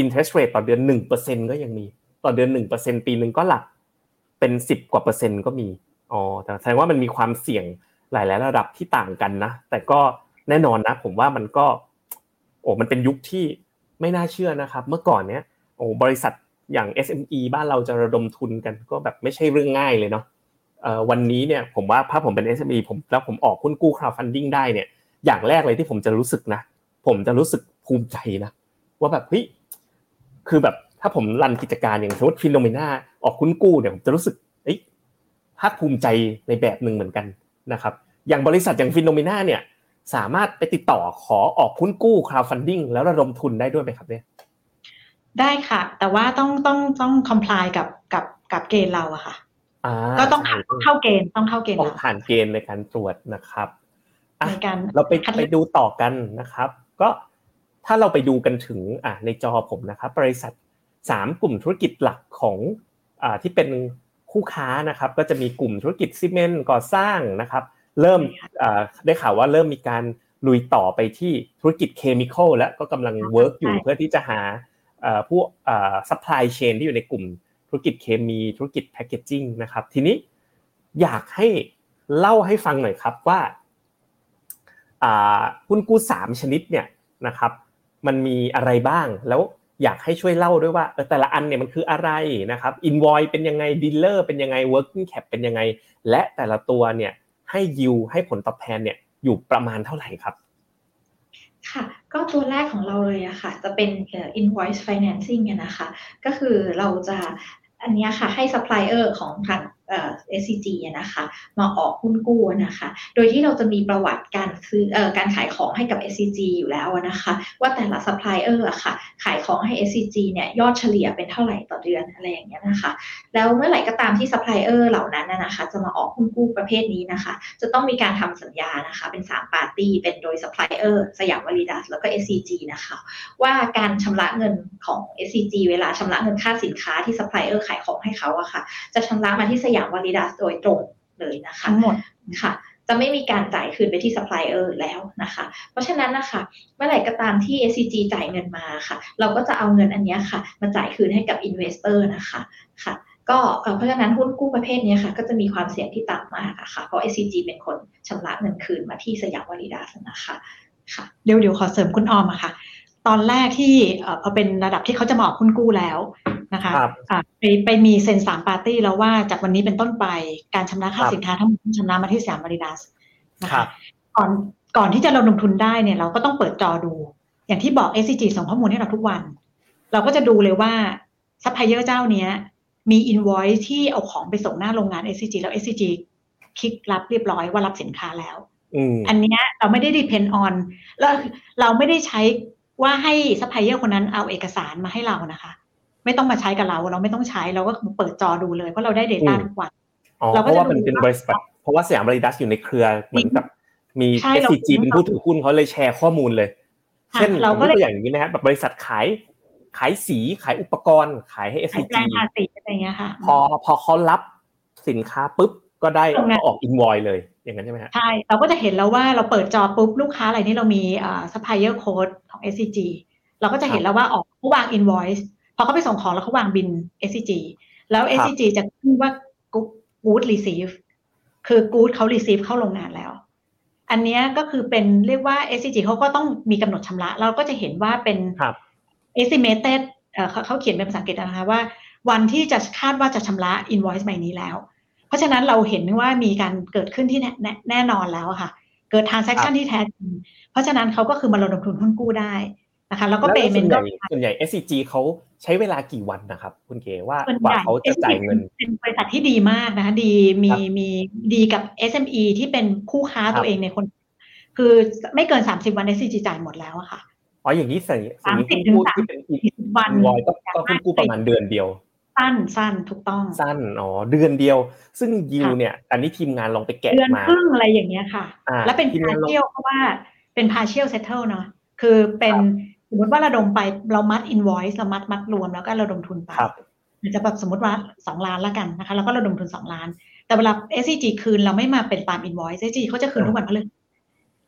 [SPEAKER 2] interest rate ต่อเดือนหนึ่งเปอร์เซ็นก็ยังมี ต่อเดือนหนึ่งเปอร์เซ็นปีหนึ่งก็หลักเป็นสิบกว่าเปอร์เซ็นต์ก็มีอ๋อแต่แสดงว่ามันมีความเสี่ยงหลายๆระดับที่ต่างกันนะ แต่ก็แน่นอนนะ ผมว่ามันก็ โอ้มันเป็นยุคที่ไม่น่าเชื่อนะครับ เมื่อก่อนเนี้ยโอ้บริษัทอย่าง SME บ้านเราจะระดมทุนกันก็แบบไม่ใช่เรื่องง่ายเลยเนาะวันนี้เนี่ยผมว่าถ้าผมเป็น SME ผมแล้วผมออกหุ้นกู้ crowdfunding ได้เนี่ยอย่างแรกเลยที่ผมจะรู้สึกนะ ผมจะรู้สึกภูมิใจนะว่าแบบเฮ้ยคือแบบถ้าผมรันกิจการอย่างสมมติฟิโนเมนาออกหุ้นกู้เนี่ยผมจะรู้สึกเอ้ยภาคภูมิใจในแบบหนึ่งเหมือนกันนะครับ อย่างบริษัทอย่าง FINNOMENA เนี่ย สามารถไปติดต่อขอออกหุ้นกู้ crowdfunding แล้วระดมทุนได้ด้วยไหมครับเนี่ย
[SPEAKER 3] ได้ค่ะ แต่ว่าต้องต้องต้อง comply กับกับกับเกณฑ์เราอะค่ะก็ต้องเข้าเกณฑ์ต้องเข้าเกณฑ์
[SPEAKER 2] ต้องผ่านเกณฑ์ในการตรวจนะครับในการเราไปไปดูต่อกันนะครับ ก็ถ้าเราไปดูกันถึงอ่าในจอผมนะครับบริษัทสามกลุ่มธุรกิจหลักของอ่าที่เป็นคู่ค้านะครับ ก็จะมีกลุ่มธุรกิจซีเมนต์ก่อสร้างนะครับ เริ่มได้ข่าวว่าเริ่มมีการลุยต่อไปที่ธุรกิจ chemical และก็กำลัง work อยู่เพื่อที่จะหาผู้ supply chain ที่อยู่ในกลุ่มธุรกิจเคมีธุรกิจ packaging นะครับ ทีนี้อยากให้เล่าให้ฟังหน่อยครับว่าหุ้นกู้สามชนิดเนี่ยนะครับ มันมีอะไรบ้างแล้วอยากให้ช่วยเล่าด้วยว่าแต่ละอันเนี่ยมันคืออะไรนะครับอินวอยเป็นยังไง dealer เป็นยังไง working cap เป็นยังไง และแต่ละตัวเนี่ย ให้ยิวให้ผลตอบแทนเนี่ยอยู่ประมาณเท่าไหร่ครับ
[SPEAKER 4] ค่ะ ก็ตัวแรกของเราเลยอะค่ะ จะเป็น invoice financing นะคะ ก็คือเราจะอันนี้ค่ะให้ supplier ของทาง เอ่อ SCG นะคะ มาออกหุ้นกู้นะคะ โดยที่เราจะมีประวัติการซื้อเอ่อการขายของให้กับ SCG อยู่แล้วนะคะ ว่าแต่ละซัพพลายเออร์อะค่ะ ขายของให้ SCG เนี่ยยอดเฉลี่ยเป็นเท่าไหร่ต่อเดือนอะไรอย่างเงี้ยนะคะ แล้วเมื่อไหร่ก็ตามที่ซัพพลายเออร์เหล่านั้นนะคะ จะมาออกหุ้นกู้ประเภทนี้นะคะ จะต้องมีการทำสัญญานะคะ เป็น 3 ปาร์ตี้ เป็นโดย supplier Siam Validus แล้วก็ SCG นะคะ ว่าการชำระเงินของ SCG เวลาชำระเงินค่าสินค้าที่ซัพพลายเออร์ขายของให้เขาอะค่ะ จะชำระมาที่ Siam Validus โดยตรงเลยนะคะ
[SPEAKER 3] ทั้งหมด
[SPEAKER 4] ค่ะ จะไม่มีการจ่ายคืนไปที่ซัพพลายเออร์แล้วนะคะ เพราะฉะนั้นนะคะเมื่อไหร่ก็ตามที่ SCG จ่ายเงินมาค่ะ เราก็จะเอาเงินอันเนี้ยค่ะ มาจ่ายคืนให้กับ Investor นะคะค่ะก็เอ่อเพราะฉะนั้นหุ้นกู้ประเภทเนี้ยค่ะ ก็จะมีความเสี่ยงที่ต่ำมากอะค่ะ เพราะ SCG เป็นคนชำระเงินคืนมาที่ Siam Validus นะคะค่ะ
[SPEAKER 3] เดี๋ยวเดี๋ยวขอเสริมคุณออมอะค่ะ ตอนแรกที่เอ่อพอเป็นระดับที่เขาจะมาออกหุ้นกู้แล้วนะคะ
[SPEAKER 2] ครับ
[SPEAKER 3] อะไปไปมีเซ็นสามปาร์ตี้แล้วว่าจากวันนี้เป็นต้นไปการชำระค่า
[SPEAKER 2] ครับ
[SPEAKER 3] สินค้าทั้งหมดต้องชำระมาที่ Siam Validus นะ
[SPEAKER 2] คะ
[SPEAKER 3] ครั
[SPEAKER 2] บ
[SPEAKER 3] ก่อนก่อนที่จะเราลงทุนได้เนี่ยเราก็ต้องเปิดจอดู อย่างที่บอก SCG ส่งข้อมูลให้เราทุกวัน เราก็จะดูเลยว่าซัพพลายเออร์เจ้าเนี้ยมีอินว c e ที่เอาของไปส่งหน้าโรงงาน SCG แล้ว SCG click รับเรียบร้อยว่ารับสินค้าแล้ว
[SPEAKER 2] อืม
[SPEAKER 3] อันเนี้ยเราไม่ได้ depend on แล้วเราไม่ได้ใช้ ว่าให้ซัพพลายเออร์คนนั้นเอาเอกสารมาให้เรานะคะ ไม่ต้องมาใช้กับเรา เราไม่ต้องใช้เราก็เปิดจอดูเลยเพราะเราได้ Data
[SPEAKER 2] อืม
[SPEAKER 3] ทุกวัน
[SPEAKER 2] อ๋อ
[SPEAKER 3] เราก็จะ
[SPEAKER 2] เพ
[SPEAKER 3] ก็
[SPEAKER 2] ราะ
[SPEAKER 3] จะ
[SPEAKER 2] ว่ามัน
[SPEAKER 3] ดู
[SPEAKER 2] เป็น
[SPEAKER 3] ว่า
[SPEAKER 2] บริษัทเพราะว่า Siam Validus อยู่ในเครือเหมือนกับมี
[SPEAKER 3] ใช่เรา
[SPEAKER 2] SCG เป็นผู้ถือหุ้นเขาเลยแชร์ข้อมูลเลย
[SPEAKER 3] ค่ะ
[SPEAKER 2] เช่น
[SPEAKER 3] เราก็เลย
[SPEAKER 2] ยกตัวอย่างนี้นะฮะแบบบริษัทขายขายสีขายอุปกรณ์ ขายให้
[SPEAKER 3] ขาย
[SPEAKER 2] SCG
[SPEAKER 3] แปรงทาสีอะไรอย่างเงี้ยค่ะ
[SPEAKER 2] พอพอเขารับสินค้าปุ๊บ ก็ได้
[SPEAKER 3] ตรงนั้น
[SPEAKER 2] ก็ออกอินวอยเลย อย่างนั้นใช่ไหมฮะ
[SPEAKER 3] ใช่ เราก็จะเห็นแล้วว่าเราเปิดจอปุ๊บลูกค้าอะไรนี่เรามีอ่า supplier code ของ SCG เราก็จะเห็นแล้วว่าออกเขาวาง invoice พอเขาไปส่งของแล้วเขาวางบิน SCG แล้ว
[SPEAKER 2] ครับ
[SPEAKER 3] SCG จะขึ้นว่า good good receive คือ good เขา receive เข้าโรงงานแล้ว อันเนี้ยก็คือเป็นเรียกว่า SCG เขาก็ต้องมีกำหนดชำระ เราก็จะเห็นว่าเป็น
[SPEAKER 2] ครับ
[SPEAKER 3] estimated เอ่อเขาเขาเขียนเป็นภาษาอังกฤษนะคะว่า วันที่จะคาดว่าจะชำระ invoice ใบนี้แล้ว เพราะฉะนั้นเราเห็นว่ามีการเกิดขึ้นที่แน่แน่แน่นอนแล้วอะค่ะ เกิด transaction ที่แท้จริง เพราะฉะนั้นเขาก็คือมาลงทุนหุ้นกู้ได้นะคะแล้วก็
[SPEAKER 2] แล้วส่วน
[SPEAKER 3] payment
[SPEAKER 2] ให
[SPEAKER 3] ก็
[SPEAKER 2] ญ่ส่วนใหญ่ SCG เขาใช้เวลากี่วันนะครับ คุณเก๋ว่า
[SPEAKER 3] ส่วน
[SPEAKER 2] กว่า
[SPEAKER 3] ใหญ่
[SPEAKER 2] เขาจะจ่ายเงิน
[SPEAKER 3] เป็นบริษัทที่ดีมากนะคะดีมี
[SPEAKER 2] ครับ
[SPEAKER 3] มีดีกับ SME ที่เป็นคู่ค้า
[SPEAKER 2] ครับ
[SPEAKER 3] ตัวเองในคน คือไม่เกิน 30 วัน SCG จ่ายหมดแล้วอะค่ะ
[SPEAKER 2] อ๋ออย่างนี้สิ่งสิ่งนี้
[SPEAKER 3] 30
[SPEAKER 2] หุ้นกู้
[SPEAKER 3] ถึง
[SPEAKER 2] ที่เป็นอิ
[SPEAKER 3] 40วัน
[SPEAKER 2] นวอยก็ก็หุ้นกู้ประมาณเดือนเดียว
[SPEAKER 3] สั้นสั้นถูกต้อง
[SPEAKER 2] สั้นอ๋อเดือนเดียว ซึ่งยิว
[SPEAKER 3] ค่ะ
[SPEAKER 2] เนี่ย อันนี้ทีมงานลองไปแกะ
[SPEAKER 3] เดือน
[SPEAKER 2] มา
[SPEAKER 3] ครึ่งอะไรอย่างเงี้ยค่ะ
[SPEAKER 2] อ่า
[SPEAKER 3] แล้วเป็น
[SPEAKER 2] ทีมงานลอง
[SPEAKER 3] partial เพราะว่าเป็น partial settle เนาะคือเป็นสมมติว่าระดมไปเรามัด invoice เรามัดมัดรวมแล้วก็ระดมทุนไป
[SPEAKER 2] ครับ
[SPEAKER 3] อาจจะแบบสมมติว่าสองล้านละกันนะคะแล้วก็ระดมทุนสองล้าน แต่เวลา SCG คืนเราไม่มาเป็นตาม invoice SCG เขาจะคืนทุกวันพฤหัส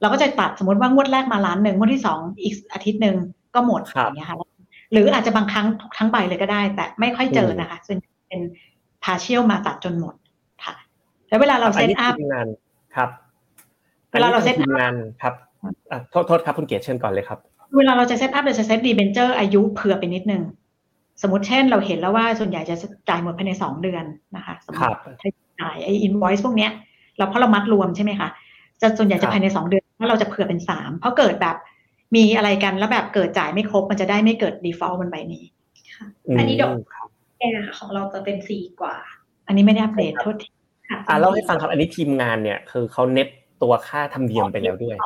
[SPEAKER 3] เราก็จะตัดสมมติว่างวดแรกมาล้านหนึ่งงวดที่สองอีกอาทิตย์หนึ่งก็หมด
[SPEAKER 2] ครับ
[SPEAKER 3] อย่างเงี้ยค่ะ หรืออาจจะบางครั้งทั้งใบเลยก็ได้ แต่ไม่ค่อยเจอนะคะ ส่วนใหญ่เป็น partial มาตัดจนหมดค่ะ แล้วเวลาเรา
[SPEAKER 2] set
[SPEAKER 3] up อั
[SPEAKER 2] นนี้ทีมงานครับ
[SPEAKER 3] เวลาเรา
[SPEAKER 2] อันนี้
[SPEAKER 3] เซ็ต
[SPEAKER 2] ทีมงานครับอะโทษโทษครับคุณเก๋เชิญก่อนเลยครับ
[SPEAKER 3] เวลาเราจะ set up เราจะ set debenture อายุเผื่อไปนิดนึงสมมติเช่นเราเห็นแล้วว่าส่วนใหญ่จะจ่ายหมดภายในสองเดือนนะคะสมมติ
[SPEAKER 2] ครับ
[SPEAKER 3] ถ้าจ่ายไอ้ invoice พวกเนี้ย เราเพราะเรามัดรวมใช่ไหมคะจะส่วนใหญ่จะครั
[SPEAKER 2] บ
[SPEAKER 3] ภายในสองเดือนแล้วเราจะเผื่อเป็นสามเพราะเกิดแบบ มีอะไรกันแล้วแบบเกิดจ่ายไม่ครบ มันจะได้ไม่เกิด default บนใบนี้
[SPEAKER 4] อันนี้ดอก
[SPEAKER 2] มครับ
[SPEAKER 4] แก้ค่ะของเราจะเป็นสี่กว่า
[SPEAKER 3] อันนี้ไม่ได้อัปเดต
[SPEAKER 2] ครับ
[SPEAKER 3] โทษที
[SPEAKER 4] ค่ะ
[SPEAKER 2] อ่าเล่าให้ฟังครับอันนี้ทีมงานเนี่ย คือเขาเน็ตตัวค่าธรรมเนียมไปแล้วด้วย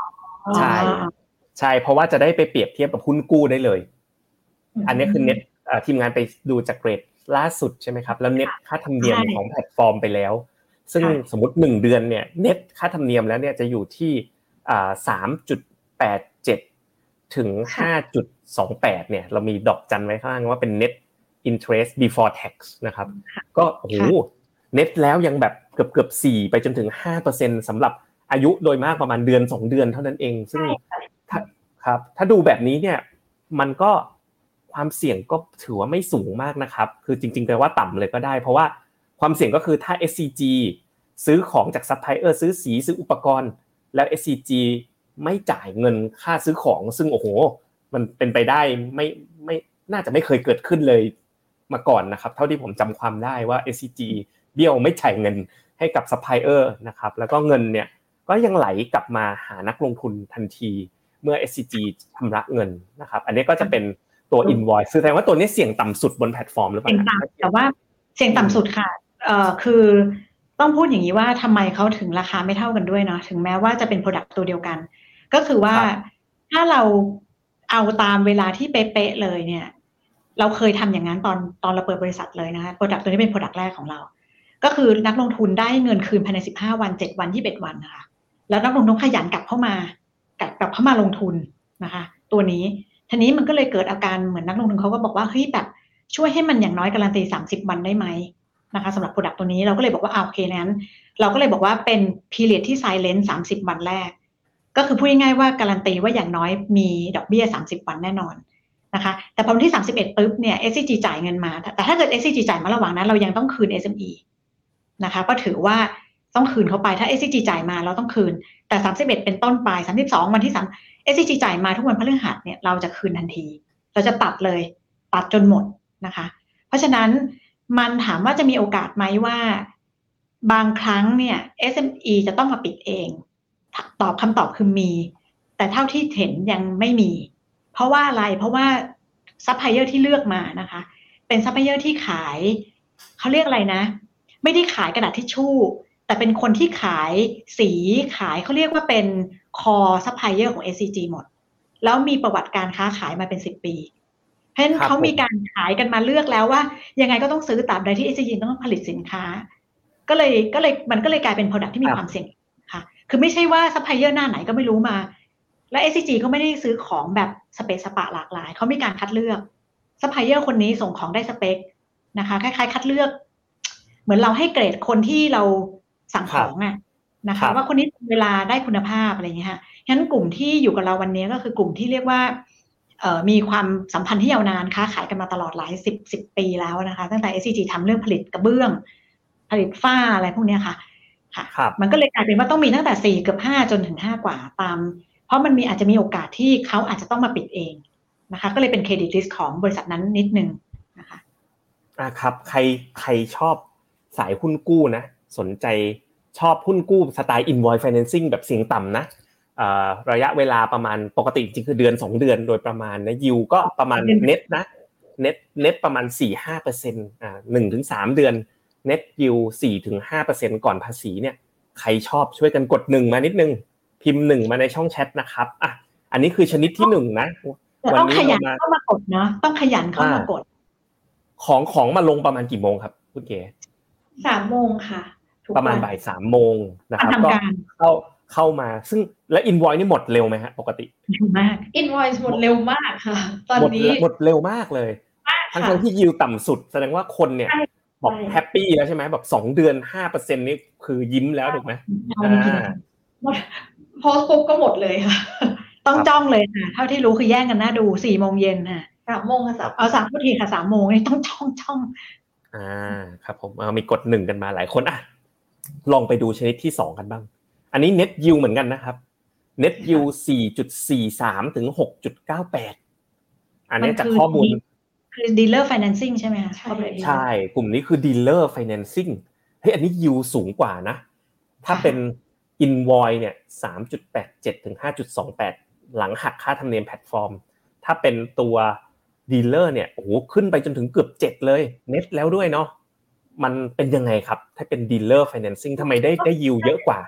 [SPEAKER 2] ใช่ใช่เพราะว่าจะได้ไปเปรียบเทียบกับหุ้นกู้ได้เลย อันนี้คือเน็ตเอ่อทีมงานไปดูจากเกรดล่าสุดใช่ไหมครับ แล้วเน็ตค่าธรรมเนียม
[SPEAKER 3] ใช่
[SPEAKER 2] ของแพลตฟอร์มไปแล้ว ซึ่ง
[SPEAKER 3] ค่ะ
[SPEAKER 2] สมมติหนึ่งเดือนเนี่ยเน็ตค่าธรรมเนียมแล้วเนี่ยจะอยู่ที่อ่าสามจุดแปดเจ็ด ถึงห้าจุดสองแปดเนี่ย เรามีดอกจันไว้ข้างล่างว่าเป็น net interest before tax นะครับ ก็โอ้โหเน็ตแล้วยังแบบเกือบเกือบสี่ไปจนถึงห้าเปอร์เซ็นสำหรับอายุโดยมากประมาณเดือนสองเดือนเท่านั้นเอง ซึ่งถ้าครับ ถ้าดูแบบนี้เนี่ย มันก็ความเสี่ยงก็ถือว่าไม่สูงมากนะครับ คือจริงๆแปลว่าต่ำเลยก็ได้ เพราะว่าความเสี่ยงก็คือถ้า SCG ซื้อของจากซัพพลายเออร์ซื้อสีซื้ออุปกรณ์ แล้ว SCG ไม่จ่ายเงินค่าซื้อของ ซึ่งโอ้โห มันเป็นไปได้ไม่ไม่น่าจะไม่เคยเกิดขึ้นเลยมาก่อนนะครับ เท่าที่ผมจำความได้ว่า SCG เบี้ยวไม่จ่ายเงินให้กับซัพพลายเออร์นะครับ แล้วก็เงินเนี่ยก็ยังไหลกลับมาหานักลงทุนทันที เมื่อ SCG ชำระเงินนะครับ อันนี้ก็จะเป็นตัว invoice คือแสดงว่าตัวนี้เสี่ยงต่ำสุดบนแพลตฟอร์มหรือเปล่า
[SPEAKER 3] เสี่ยงต่ำแต่ว่าเสี่ยงต่ำสุดค่ะเอ่อคือต้องพูดอย่างนี้ว่าทำไมเขาถึงราคาไม่เท่ากันด้วยเนาะถึงแม้ว่าจะเป็น Product ตัวเดียวกัน ก็คือว่า
[SPEAKER 2] ครับ
[SPEAKER 3] ถ้าเราเอาตามเวลาที่เป๊ะๆเลยเนี่ย เราเคยทำอย่างนั้นตอนตอนเราเปิดบริษัทเลยนะคะ Product ตัวนี้เป็น Product แรกของเรา ก็คือนักลงทุนได้เงินคืนภายใน15วัน7วัน21วันนะคะ แล้วนักลงทุนขยันกลับเข้ามากลับกลับเข้ามาลงทุนนะคะ ตัวนี้ทีนี้มันก็เลยเกิดอาการเหมือนนักลงทุนเขาก็บอกว่าเฮ้ยแบบช่วยให้มันอย่างน้อยการันตี30วันได้ไหมนะคะสำหรับ Product ตัวนี้เราก็เลยบอกว่าอ่าโอเคนั้น เราก็เลยบอกว่าเป็น period ที่ silent 30 วันแรก ก็คือพูดง่ายๆว่าการันตีว่าอย่างน้อยมีดอกเบี้ย 30 วันแน่นอนนะคะ แต่พอวันที่ 31ปุ๊บเนี่ย SCG จ่ายเงินมา แต่ถ้าเกิด SCG จ่ายมาระหว่างนั้น เรายังต้องคืน SME นะคะ ก็ถือว่าต้องคืนเขาไป ถ้า SCG จ่ายมาเราต้องคืน แต่ 31 เป็นต้นไป 32 วันที่3 SCG จ่ายมาทุกวันพฤหัสเนี่ยเราจะคืนทันที เราจะตัดเลย ตัดจนหมดนะคะ เพราะฉะนั้นมันถามว่าจะมีโอกาสไหมว่า บางครั้งเนี่ย SME จะต้องมาปิดเอง ตอบคำตอบคือมี แต่เท่าที่เห็นยังไม่มี เพราะว่าอะไรเพราะว่าซัพพลายเออร์ที่เลือกมานะคะ เป็นซัพพลายเออร์ที่ขายเขาเรียกอะไรนะ ไม่ได้ขายกระดาษทิชชู่ แต่เป็นคนที่ขายสีขายเขาเรียกว่าเป็น core ซัพพลายเออร์ของ SCG หมด แล้วมีประวัติการค้าขายมาเป็นสิบปีเพราะฉะนั้น
[SPEAKER 2] ครับ
[SPEAKER 3] เขามี
[SPEAKER 2] ผม
[SPEAKER 3] การขายกันมาเลือกแล้วว่า ยังไงก็ต้องซื้อตราบใดที่ SCG ต้องผลิตสินค้า ก็เลยก็เลยมันก็เลยกลายเป็น Product ที่มี
[SPEAKER 2] ครับ
[SPEAKER 3] ความเสี่ยง ค่ะคือไม่ใช่ว่าซัพพลายเออร์หน้าไหนก็ไม่รู้มา และ SCG ก็ไม่ได้ซื้อของแบบสะเปะสะปะหลากหลาย เขามีการคัดเลือกซัพพลายเออร์คนนี้ส่งของได้สเปคนะคะคล้ายๆ คัดเลือก เหมือนเราให้เกรดคนที่เราสั่งของอะนะ
[SPEAKER 2] ครั
[SPEAKER 3] คะ
[SPEAKER 2] บ
[SPEAKER 3] ว่าคนนี้เวลาได้คุณภาพอะไรอย่างเงี้ยค่ะฉะนั้นกลุ่มที่อยู่กับเราวันนี้ก็คือกลุ่มที่เรียกว่าเอ่อมีความสัมพันธ์ที่ยาวนานค้าขายกันมาตลอดหลายสิบสิบปีแล้วนะคะ ตั้งแต่ SCG ทำเรื่องผลิตกระเบื้อง ผลิตฝ้าอะไรพวกเนี้ยค่ะ ค่ะ
[SPEAKER 2] ครับ
[SPEAKER 3] มันก็เลยกลายเป็นว่าต้องมีตั้งแต่สี่เกือบห้าจนถึงห้ากว่าตาม เพราะมันมีอาจจะมีโอกาสที่เขาอาจจะต้องมาปิดเองนะคะก็เลยเป็นเครดิตริสของบริษัทนั้นนิดนึงนะคะ
[SPEAKER 2] อะครับใครใครชอบสายหุ้นกู้นะ สนใจชอบหุ้นกู้สไตล์ invoice financing แบบเสียงต่ำนะเอ่อระยะเวลาประมาณปกติจริงคือเดือน 2 เดือนโดยประมาณนะยิวก็ประมาณ
[SPEAKER 3] เดือน
[SPEAKER 2] เน็ตนะเน็ตเน็ตประมาณ 4-5เปอร์เซ็นต์อ่าหนึ่งถึงสามเดือน เน็ตยิวสี่ถึงห้าเปอร์เซ็นต์ก่อนภาษีเนี่ยใครชอบช่วยกันกดหนึ่งมานิดนึง พิมพ์หนึ่งมาในช่องแชทนะครับอะอันนี้คือชนิดที่หนึ่งนะ
[SPEAKER 3] แต่
[SPEAKER 2] วัน
[SPEAKER 3] ต้อง
[SPEAKER 2] นี้
[SPEAKER 3] ขยัน
[SPEAKER 2] เรามา
[SPEAKER 3] เข้ามากดเนาะต้องขยันเข้ามากด
[SPEAKER 2] ของของมาลงประมาณกี่โมงครับคุณเก๋
[SPEAKER 4] สามโมงค่ะทุก
[SPEAKER 2] ประมาณ
[SPEAKER 4] วัน
[SPEAKER 2] บ่ายสามโมงนะครับ
[SPEAKER 3] ทำ
[SPEAKER 2] ก็
[SPEAKER 3] การ
[SPEAKER 2] เข้าเข้ามาซึ่งและอินวอยนี่หมดเร็วไหมฮะปกติ
[SPEAKER 3] ดีมาก
[SPEAKER 4] อินวอยซ์หมดเร็วมากค่ะ ตอน
[SPEAKER 2] หมด
[SPEAKER 4] นี้
[SPEAKER 2] หมดเร็วมากเลยทั้ง
[SPEAKER 4] ค่ะ
[SPEAKER 2] ทั้งที่ยิวต่ำสุด แสดงว่าคนเนี่ย
[SPEAKER 4] ใช่
[SPEAKER 2] บอก
[SPEAKER 4] ใช่
[SPEAKER 2] แฮปปี้แล้วใช่ไหมแบบสองเดือนห้าเปอร์เซ็นนี่คือยิ้มแล้วถูกไหม
[SPEAKER 3] เอาจริง
[SPEAKER 2] อ่า
[SPEAKER 4] หมดโพสต์ปุ๊บก็หมดเลยค่ะ
[SPEAKER 3] ๆต้องจ้องเลยค่ะเท่าที่รู้คือแย่งกันน่าดูสี่โมงเย็นค่ะ
[SPEAKER 4] สามโมงค่ะสาม
[SPEAKER 3] เอาสามนาทีค่ะสามโมงนี่ต้องจ้องจ้อง
[SPEAKER 2] อ่าครับผมเอามีกดหนึ่งกันมาหลายคนอะลองไปดูชนิดที่สองกันบ้าง อันนี้ net yield เหมือนกันนะครับ net yield สี่จุดสี่สามถึงหกจุดเก้าแปดอันนี้จากข้อมูล
[SPEAKER 3] คือ dealer financing ใช่ไหมคะ corporate dealer
[SPEAKER 2] ใช่ กลุ่มนี้คือ dealer financing เฮ้ยอันนี้ยิวสูงกว่านะ ถ้าเป็น invoice เนี่ยสามจุดแปดเจ็ดถึงห้าจุดสองแปดหลังหักค่าธรรมเนียมแพลตฟอร์ม ถ้าเป็นตัว dealer เนี่ยโอ้โหขึ้นไปจนถึงเกือบเจ็ดเลยเน็ตแล้วด้วยเนาะมันเป็นยังไงครับ ถ้าเป็น dealer financing ทำไมได้ได้ยิวเยอะกว่า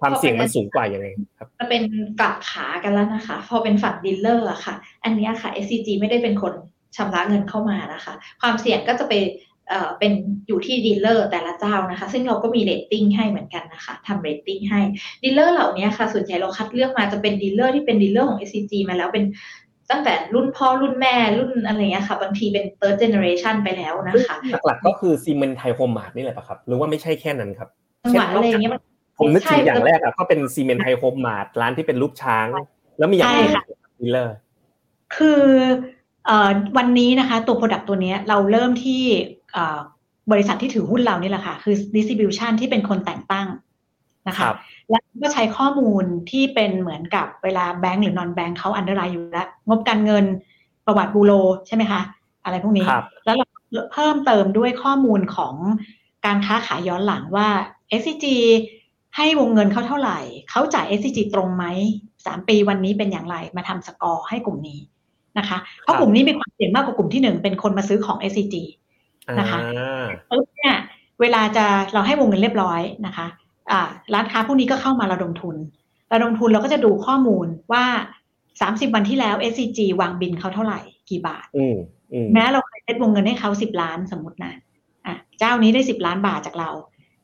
[SPEAKER 2] ความเสี่ยงมันสูงกว่ายังไงครับ
[SPEAKER 4] มันเป็นกลับขากันแล้วนะคะ พอเป็นฝั่งดีลเลอร์อะค่ะ อันเนี้ยค่ะ SCG ไม่ได้เป็นคน ชำระเงินเข้ามานะคะ ความเสี่ยงก็จะไปเอ่อเป็นอยู่ที่ดีลเลอร์แต่ละเจ้านะคะ ซึ่งเราก็มีเรตติ้งให้เหมือนกันนะคะทำเรตติ้งให้ดีลเลอร์เหล่านี้ค่ะส่วนใหญ่เราคัดเลือกมาจะเป็นดีลเลอร์ที่เป็นดีลเลอร์ของ SCG มาแล้วเป็นตั้งแต่รุ่นพ่อรุ่นแม่รุ่นอะไรเงี้ยค่ะ บางทีเป็น third generation ไปแล้วนะคะ
[SPEAKER 2] หลักๆก็คือซีเมนไทยโฮมมาร์ทนี่แหละปะครับ หรือว่าไม่ใช่แค่นั้นครับ
[SPEAKER 4] จังหวะอะไรอย่างเงี้ยมัน
[SPEAKER 2] ผมนึกถึง
[SPEAKER 4] ใช่
[SPEAKER 2] อย่างแรกอะก็เป็นซีเมนไทยโฮมมาร์ทร้านที่เป็นรูปช้าง แล้วมีอย่างอื่น
[SPEAKER 3] ใช่ค่ะ
[SPEAKER 2] ดีลเลอร์
[SPEAKER 3] คือเอ่อ วันนี้นะคะตัว Product ตัวเนี้ยเราเริ่มที่เอ่อบริษัทที่ถือหุ้นเรานี่แหละค่ะ คือ distribution ที่เป็นคนแต่งตั้งนะ
[SPEAKER 2] ค
[SPEAKER 3] คะ
[SPEAKER 2] รับ
[SPEAKER 3] แล้วก็ใช้ข้อมูลที่เป็นเหมือนกับเวลาแบงก์หรือนอนแบงก์เขา underwrite อยู่แล้ว งบการเงินประวัติบูโรใช่ไหมคะ อะไรพวกนี้
[SPEAKER 2] ครับ
[SPEAKER 3] แล้วเราเพิ่มเติมด้วยข้อมูลของการค้าขายย้อนหลังว่า SCG ให้วงเงินเขาเท่าไหร่ เขาจ่าย SCG ตรงไหมสามปีวันนี้เป็นอย่างไรมาทำสกอร์ให้กลุ่มนี้ นะคะ เพราะกลุ่มนี้มีความเสี่ยงมากกว่ากลุ่มที่หนึ่งเป็นคนมาซื้อของ SCG นะคะ
[SPEAKER 2] อ่า
[SPEAKER 3] ปุ๊บเนี่ยเวลาจะเราให้วงเงินเรียบร้อยนะคะอ่าร้านค้าพวกนี้ก็เข้ามาระดมทุน ระดมทุนเราก็จะดูข้อมูลว่า 30 วันที่แล้ว SCG วางบินเขาเท่าไหร่กี่บาท
[SPEAKER 2] อืมอืม
[SPEAKER 3] แม้เราเคยเซ็ตวงเงินให้เขาสิบล้านสมมตินะอะเจ้านี้ได้สิบล้านบาทจากเรา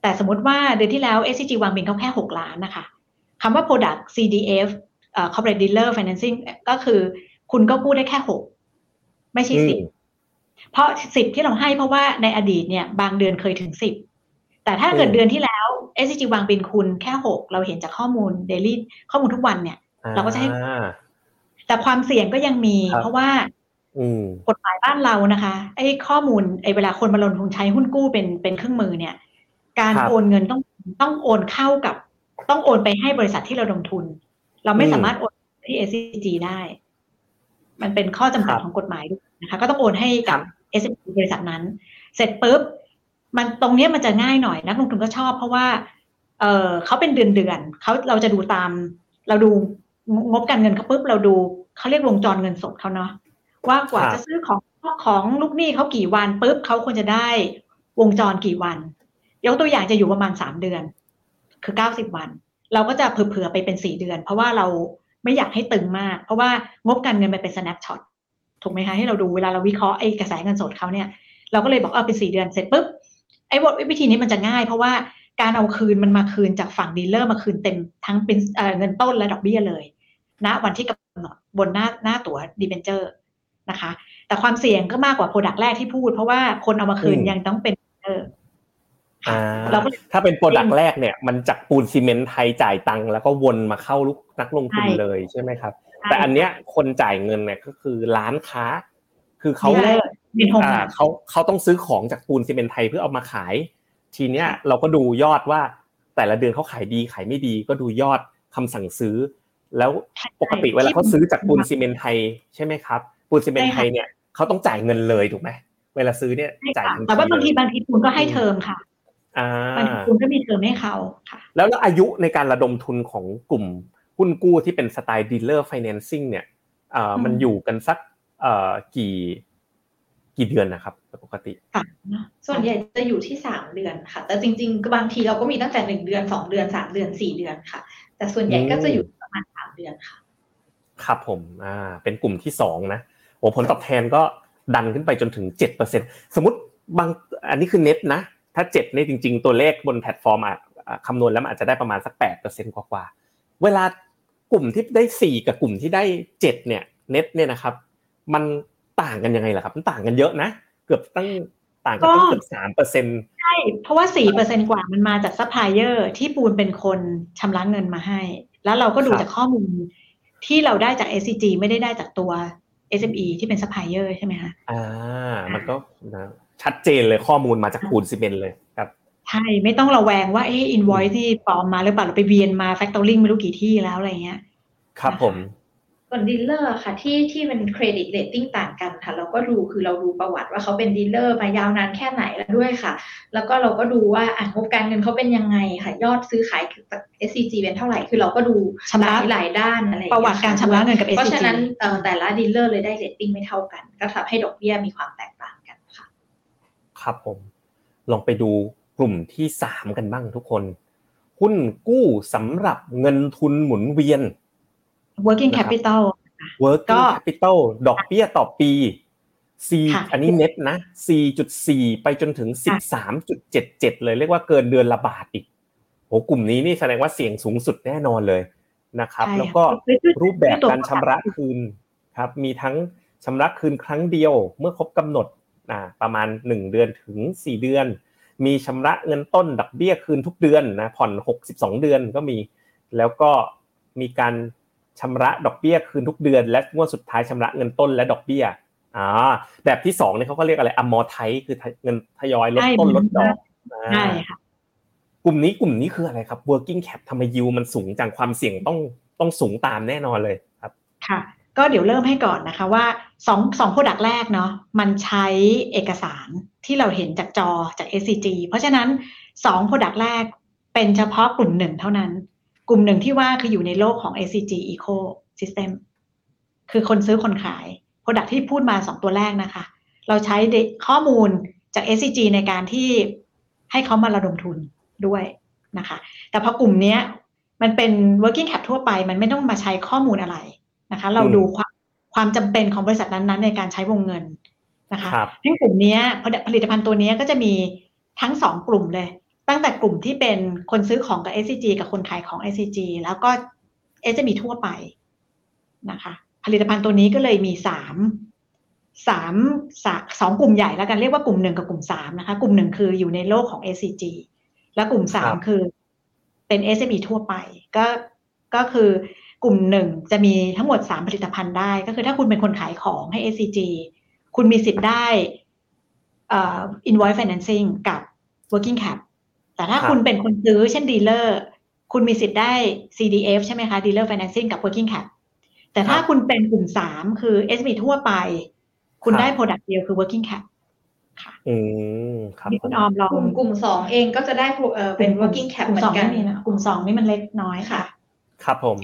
[SPEAKER 3] แต่สมมติว่าเดือนที่แล้ว SCG วางบินเขาแค่หกล้านนะคะคำว่า product CDF เอ่อ corporate dealer financing ก็คือ คุณก็กู้ได้แค่หกไม่ใช่สิบเพราะสิบที่เราให้เพราะว่าในอดีตเนี่ย บางเดือนเคยถึงสิบแต่ถ้าเกิดเดือนที่แล้ว SCG วางบินคุณแค่หกเราเห็นจากข้อมูล daily ข้อมูลทุกวันเนี่ย เราก็จะให้
[SPEAKER 2] อ่า
[SPEAKER 3] แต่ความเสี่ยงก็ยังมี
[SPEAKER 2] ครับ
[SPEAKER 3] เพราะว่า
[SPEAKER 2] อืม
[SPEAKER 3] กฎหมายบ้านเรานะคะไอ้ข้อมูลไอ้เวลาคนมาลงทุนใช้หุ้นกู้เป็นเป็นเครื่องมือเนี่ย การ
[SPEAKER 2] ครับ
[SPEAKER 3] โอนเงินต้องต้องโอนเข้ากับ ต้องโอนไปให้บริษัทที่เราลงทุน เราไม่
[SPEAKER 2] อืม
[SPEAKER 3] สามารถโอนที่ SCG ได้ มันเป็นข้อจำกัด
[SPEAKER 2] ครับ
[SPEAKER 3] ของกฎหมายด้วยนะคะ ก็ต้องโอนให้กับ
[SPEAKER 2] ครับ
[SPEAKER 3] SCG บริษัทนั้น เสร็จปุ๊บ มันตรงเนี้ยมันจะง่ายหน่อยนักลงทุนก็ชอบเพราะว่า เออเขาเป็นเดือนเดือนๆเขาเราจะดูตาม เราดูงบการเงินเขาปุ๊บเราดูเขาเรียกวงจรเงินสดเขาเนาะว่ากว่า
[SPEAKER 2] ครับ
[SPEAKER 3] จะซื้อของของลูกหนี้เขากี่วันปุ๊บเขาควรจะได้วงจรกี่วัน ยกตัวอย่างจะอยู่ประมาณสามเดือน คือเก้าสิบวัน เราก็จะเผื่อๆไปเป็นสี่เดือน เพราะว่าเรา ไม่อยากให้ตึงมาก เพราะว่างบการเงินมันเป็น snapshot ถูกไหมคะให้เราดูเวลาเราวิเคราะห์ไอ้กระแสเงินสดเขาเนี่ยเราก็เลยบอกเออเป็นสี่เดือนเสร็จปุ๊บไอ้วิธีนี้มันจะง่าย เพราะว่าการเอาคืนมันมาคืนจากฝั่งดีลเลอร์มาคืนเต็มทั้งเป็นเอ่อเงินต้นและดอกเบี้ยเลยณวันที่กำหนดบนหน้าหน้าตั๋ว debenture นะคะ แต่ความเสี่ยงก็มากกว่า product แรกที่พูด เพราะว่าคนเอามาคืน
[SPEAKER 2] อืม
[SPEAKER 3] ยังต้องเป็นเออ
[SPEAKER 2] อ่า
[SPEAKER 3] เราก็เลย
[SPEAKER 2] ถ้าเป็น product แรกเนี่ย มันจากปูนซีเมนต์ไทยจ่ายตังค์แล้วก็วนมาเข้าลูกนักลงทุน
[SPEAKER 3] ใช่
[SPEAKER 2] เลยใช่ไหมครับ
[SPEAKER 3] ใช่
[SPEAKER 2] แต่อันเนี้ยคนจ่ายเงินเนี่ยก็คือร้านค้า คือเขา
[SPEAKER 3] ดีลเลอร์เป็นโฮม
[SPEAKER 2] อ่าเขาเขาต้องซื้อของจากปูนซีเมนต์ไทยเพื่อเอามาขาย ทีเนี้ยเราก็ดูยอดว่าแต่ละเดือนเขาขายดีขายไม่ดี ก็ดูยอดคำสั่งซื้อ แล้วปกติเวลาเขาซื้อจากปูนซีเมนต์ไทยใช่ไหมครับปูนซีเมนต์ไทยเนี่ยเขาต้องจ่ายเงินเลยถูกไหมเวลาซื้อเนี่ย
[SPEAKER 3] ใช่
[SPEAKER 2] จ่าย
[SPEAKER 3] ค่ะ
[SPEAKER 2] ทันที
[SPEAKER 3] แต่ว่าบางที
[SPEAKER 2] เลย
[SPEAKER 3] บางทีคุณก็ให้เทอมค่ะ
[SPEAKER 2] อ่า
[SPEAKER 3] บางทีคุณก็มีเทอมให้เขาค่ะ
[SPEAKER 2] แล้วอายุในการระดมทุนของกลุ่มหุ้นกู้ที่เป็นสไตล์ดีลเลอร์ financing เนี่ยเอ่อ
[SPEAKER 3] อืม
[SPEAKER 2] มันอยู่กันสักเอ่อกี่กี่เดือนนะครับปกติ
[SPEAKER 3] ค่ะ
[SPEAKER 4] ส่วนใหญ่จะอยู่ที่สามเดือนค่ะ แต่จริงๆก็บางทีเราก็มีตั้งแต่หนึ่งเดือนสองเดือนสามเดือนสี่เดือนค่ะ แต่ส่วนใหญ่ก็จะอยู่ประมาณสามเดือนค่ะ
[SPEAKER 2] ครับผมอ่าเป็นกลุ่มที่สองนะโอ้ผลตอบแทนก็ดันขึ้นไปจนถึงเจ็ดเปอร์เซ็นสมมติบางอันนี้คือเน็ตนะ ถ้าเจ็ดเนี่ยจริง ๆ ตัวเลขบนแพลตฟอร์มอะอะคำนวณแล้วมันอาจจะได้ประมาณสักแปดเปอร์เซ็นกว่าๆเวลากลุ่มที่ได้สี่กับกลุ่มที่ได้เจ็ดเนี่ยเน็ตเนี่ยนะครับ มันต่างกันยังไงล่ะครับ มันต่างกันเยอะนะ เกือบตั้งต่างกันตั้ง
[SPEAKER 3] ก็
[SPEAKER 2] เกือบสามเปอร์เซ็น
[SPEAKER 3] ใช่เพราะว่าสี่เปอร์เซ็นกว่ามันมาจากซัพพลายเออร์ที่ปูนเป็นคนชำระเงินมาให้ แล้วเราก็ดูจากข้อมูลที่เราได้จาก SCG ไม่ได้ได้จากตัว SME ที่เป็นซัพพลายเออร์ใช่ไหมคะ
[SPEAKER 2] อ่ามันก็นะ ชัดเจนเลยข้อมูลมาจากปูนซีเมนต์เลยครับ
[SPEAKER 3] ใช่ไม่ต้องระแวงว่าเอ๊ะอินวอยที่ปลอมมาหรือเปล่าเราไปเวียนมาแฟ c ตอริงไม่รู้กี่ที่แล้วอะไรเงี้ย
[SPEAKER 2] ครับผม
[SPEAKER 4] ส่วนดีลเลอร์ค่ะที่ที่เป็นเครดิตเรตติ้งต่างกันค่ะ เราก็ดูคือเราดูประวัติว่าเขาเป็นดีลเลอร์มายาวนานแค่ไหนแล้วด้วยค่ะ แล้วก็เราก็ดูว่าอะงบการเงินเขาเป็นยังไงค่ะ ยอดซื้อขายจาก SCG เป็นเท่าไหร่คือเราก็ดู
[SPEAKER 3] ชำ
[SPEAKER 4] ห
[SPEAKER 3] ระ
[SPEAKER 4] ลายหลายด้านอะไรอย่ง
[SPEAKER 3] ประ
[SPEAKER 4] เงี้ย
[SPEAKER 3] วัติการชำระเงินกับ
[SPEAKER 4] เพราะ
[SPEAKER 3] SCG
[SPEAKER 4] ฉะนั้นเอ่อแต่ละดีลเลอร์เลยได้เรตติ้งไม่เท่ากัน ก็ทำให้ดอกเบี้ยมีความแตกต่างกันค่ะ
[SPEAKER 2] ครับผม ลองไปดูกลุ่มที่สามกันบ้างทุกคน หุ้นกู้สำหรับเงินทุนหมุนเวียน
[SPEAKER 3] working
[SPEAKER 2] นะครับ
[SPEAKER 3] capital
[SPEAKER 2] working
[SPEAKER 3] ก็
[SPEAKER 2] capital ดอกเบี้ยต่อปี C
[SPEAKER 3] ค่ะ
[SPEAKER 2] อันนี้เน็ตนะ 4.4 ไปจนถึง 13.77 เลยเรียกว่าเกินเดือนละบาทอีกโหกลุ่มนี้นี่แสดงว่าเสี่ยงสูงสุดแน่นอนเลยนะครับ
[SPEAKER 3] ใช่
[SPEAKER 2] แล้วก็
[SPEAKER 3] ค่ะ
[SPEAKER 2] รูปแบบ
[SPEAKER 3] ตัว
[SPEAKER 2] การชำระคืนครับ มีทั้งชำระคืนครั้งเดียว เมื่อครบกำหนด อ่าประมาณ 1 เดือนถึง 4 เดือน มีชำระเงินต้นดอกเบี้ยคืนทุกเดือนนะผ่อน 62 เดือนก็มี แล้วก็มีการชำระดอกเบี้ยคืนทุกเดือน และงวดสุดท้ายชำระเงินต้นและดอกเบี้ยอ่าแบบที่สองเนี่ยเขาก็เรียกอะไรอมอไทคือเงินทยอยลดต้นลดดอกอ่า
[SPEAKER 3] ใช่ค่ะ
[SPEAKER 2] กลุ่มนี้กลุ่มนี้คืออะไรครับ working cap ทำไมยิวมันสูงจังความเสี่ยงต้องต้องสูงตามแน่นอนเลยครับ
[SPEAKER 3] ค่ะ ก็เดี๋ยวเริ่มให้ก่อนนะคะว่าสองสองโปรดักต์แรกเนาะมันใช้เอกสารที่เราเห็นจากจอจาก SCG เพราะฉะนั้นสอง product แรกเป็นเฉพาะกลุ่มหนึ่งเท่านั้น กลุ่มหนึ่งที่ว่าคืออยู่ในโลกของ SCG Ecosystem คือคนซื้อคนขาย product ที่พูดมาสองตัวแรกนะคะ เราใช้ข้อมูลจาก SCG ในการที่ให้เขามาระดมทุนด้วยนะคะ แต่พอกลุ่มเนี้ยมันเป็น working cap ทั่วไป มันไม่ต้องมาใช้ข้อมูลอะไร นะคะ เราดูความความจำเป็นของบริษัทนั้นๆ ในการใช้วงเงินนะคะทั้งกลุ่มนี้ผลิตภัณฑ์ตัวนี้ก็จะมีทั้งสองกลุ่มเลย ตั้งแต่กลุ่มที่เป็นคนซื้อของกับ SCG กับคนขายของ SCG แล้วก็ SME ทั่วไปนะคะ ผลิตภัณฑ์ตัวนี้ก็เลยมีสามสามสองกลุ่มใหญ่แล้วกันเรียกว่ากลุ่มหนึ่งกับกลุ่มสามนะคะ กลุ่มหนึ่งคืออยู่ในโลกของ SCG และกลุ่มสามคือเป็น SME ทั่วไป ก็ก็คือ กลุ่มหนึ่งจะมีทั้งหมดสามผลิตภัณฑ์ได้ ก็คือถ้าคุณเป็นคนขายของให้ SCG คุณมีสิทธิ์ได้ invoice financing กับ working cap แต่ถ้าคุณเป็นคนซื้อเช่นดีลเลอร์คุณมีสิทธิ์ได้ CDF ใช่ไหมคะ dealer financing กับ working cap แต่ถ้าคุณเป็นกลุ่มสามคือ SME ทั่วไป คุณได้ product เดียวคือ working cap ค่ะ
[SPEAKER 2] อืมครับ
[SPEAKER 3] คุณออมลอง
[SPEAKER 4] กลุ่มกลุ่มสองเองก็จะได้เออเป็น working cap เหมือนกัน
[SPEAKER 3] กลุ่มสองนี่มันเล็กน้อยค่ะ
[SPEAKER 2] ครับผม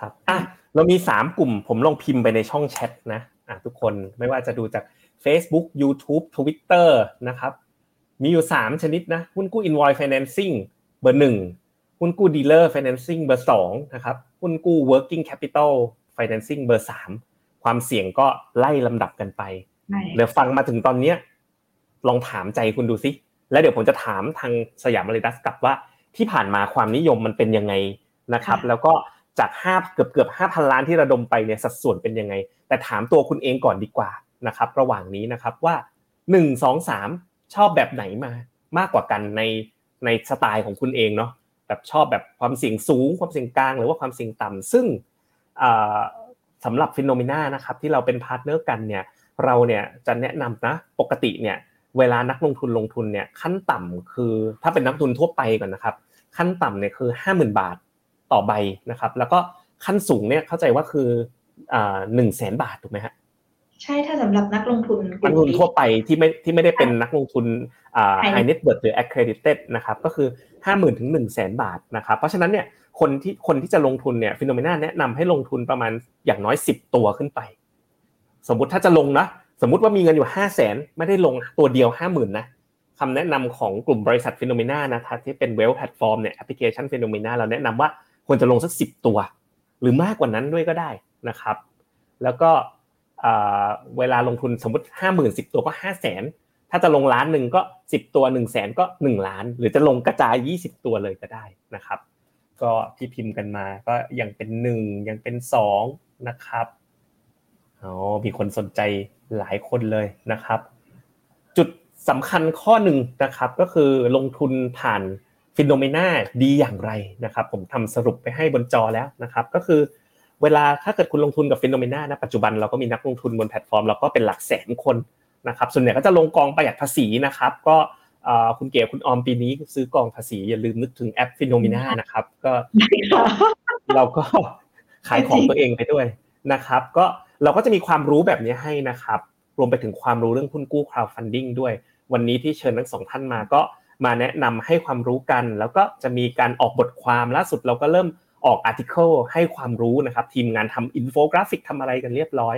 [SPEAKER 2] ครับอะเรามีสามกลุ่มผมลองพิมพ์ไปในช่องแชทนะอะทุกคนไม่ว่าจะดูจาก Facebook YouTube Twitter นะครับ มีอยู่ 3 ชนิดนะหุ้นกู้ invoice financing เบอร์หนึ่งหุ้นกู้ dealer financing เบอร์สองนะครับหุ้นกู้ working capital financing เบอร์สามความเสี่ยงก็ไล่ลำดับกันไปเดี๋ยวฟังมาถึงตอนนี้ลองถามใจคุณดูสิแล้วเดี๋ยวผมจะถามทางสยามมาริดัสกลับว่าที่ผ่านมาความนิยมมันเป็นยังไงนะครับ แล้วก็ จากห้าเกือบเกือบห้าพันล้านที่ระดมไปเนี่ยสัดส่วนเป็นยังไง แต่ถามตัวคุณเองก่อนดีกว่านะครับระหว่างนี้นะครับว่าหนึ่งสองสามชอบแบบไหนมามากกว่ากันในในสไตล์ของคุณเองเนาะแบบชอบแบบความเสี่ยงสูง ความเสี่ยงกลางหรือว่าความเสี่ยงต่ำซึ่งสำหรับ Finnomena นะครับที่เราเป็น partner กันเนี่ยเราเนี่ยจะแนะนำนะปกติเนี่ยเวลานักลงทุนลงทุนเนี่ยขั้นต่ำคือถ้าเป็นนักทุนทั่วไปก่อนนะครับ ขั้นต่ำเนี่ยคือห้าหมื่นบาท ต่อใบนะครับ แล้วก็ขั้นสูงเนี่ยเข้าใจว่าคือหนึ่งแสนบาทถูกไหมฮะ
[SPEAKER 4] ใช่ถ้าสำหรับนักลงทุน
[SPEAKER 2] นักลงทุนทั่วไปที่ไม่ที่ไม่ได้เป็นนักลงทุน high net worth หรือ accredited นะครับก็คือห้าหมื่นถึงหนึ่งแสนบาทนะครับเพราะฉะนั้นเนี่ยคนที่คนที่จะลงทุนเนี่ย Finnomena แนะนำให้ลงทุนประมาณอย่างน้อยสิบตัวขึ้นไป สมมุติถ้าจะลงนะสมมุติว่ามีเงินอยู่ห้าแสนไม่ได้ลงตัวเดียวห้าหมื่นนะคำแนะนำของกลุ่มบริษัท Finnomena นะครับที่เป็น wealth platform เนี่ยแอปพลิเคชัน Finnomena เราแนะนำว่า ควรจะลงสักสิบตัว หรือมากกว่านั้นด้วยก็ได้นะครับ แล้วก็เวลาลงทุนสมมติห้าหมื่นสิบตัวก็ห้าแสนถ้าจะลงล้านหนึ่งก็สิบตัวหนึ่งแสนก็หนึ่งล้าน หรือจะลงกระจายยี่สิบตัวเลยก็ได้นะครับ ก็ที่พิมพ์กันมาก็ยังเป็นหนึ่งยังเป็นสองนะครับอ๋อมีคนสนใจหลายคนเลยนะครับ จุดสำคัญข้อหนึ่งนะครับ ก็คือลงทุนผ่าน Finnomena ดีอย่างไรนะครับ ผมทำสรุปไปให้บนจอแล้วนะครับ ก็คือ เวลาถ้าเกิดคุณลงทุนกับ Finnomena นะปัจจุบันเราก็มีนักลงทุนบนแพลตฟอร์มเราก็เป็นหลักแสนคนนะครับส่วนใหญ่ก็จะลงกองประหยัดภาษีนะครับ ก็คุณเก๋คุณออมปีนี้ซื้อกองภาษีอย่าลืมนึกถึงแอป Finnomena นะครับ ก็เราก็ขายของตัวเองไปด้วยนะครับ ก็เราก็จะมีความรู้แบบนี้ให้นะครับ รวมไปถึงความรู้เรื่องหุ้นกู้ crowdfunding ด้วย วันนี้ที่เชิญทั้งสองท่านมาก็ มาแนะนำให้ความรู้กัน แล้วก็จะมีการออกบทความล่าสุดเราก็เริ่มออก article ให้ความรู้นะครับ ทีมงานทำอินโฟกราฟิกทำอะไรกันเรียบร้อย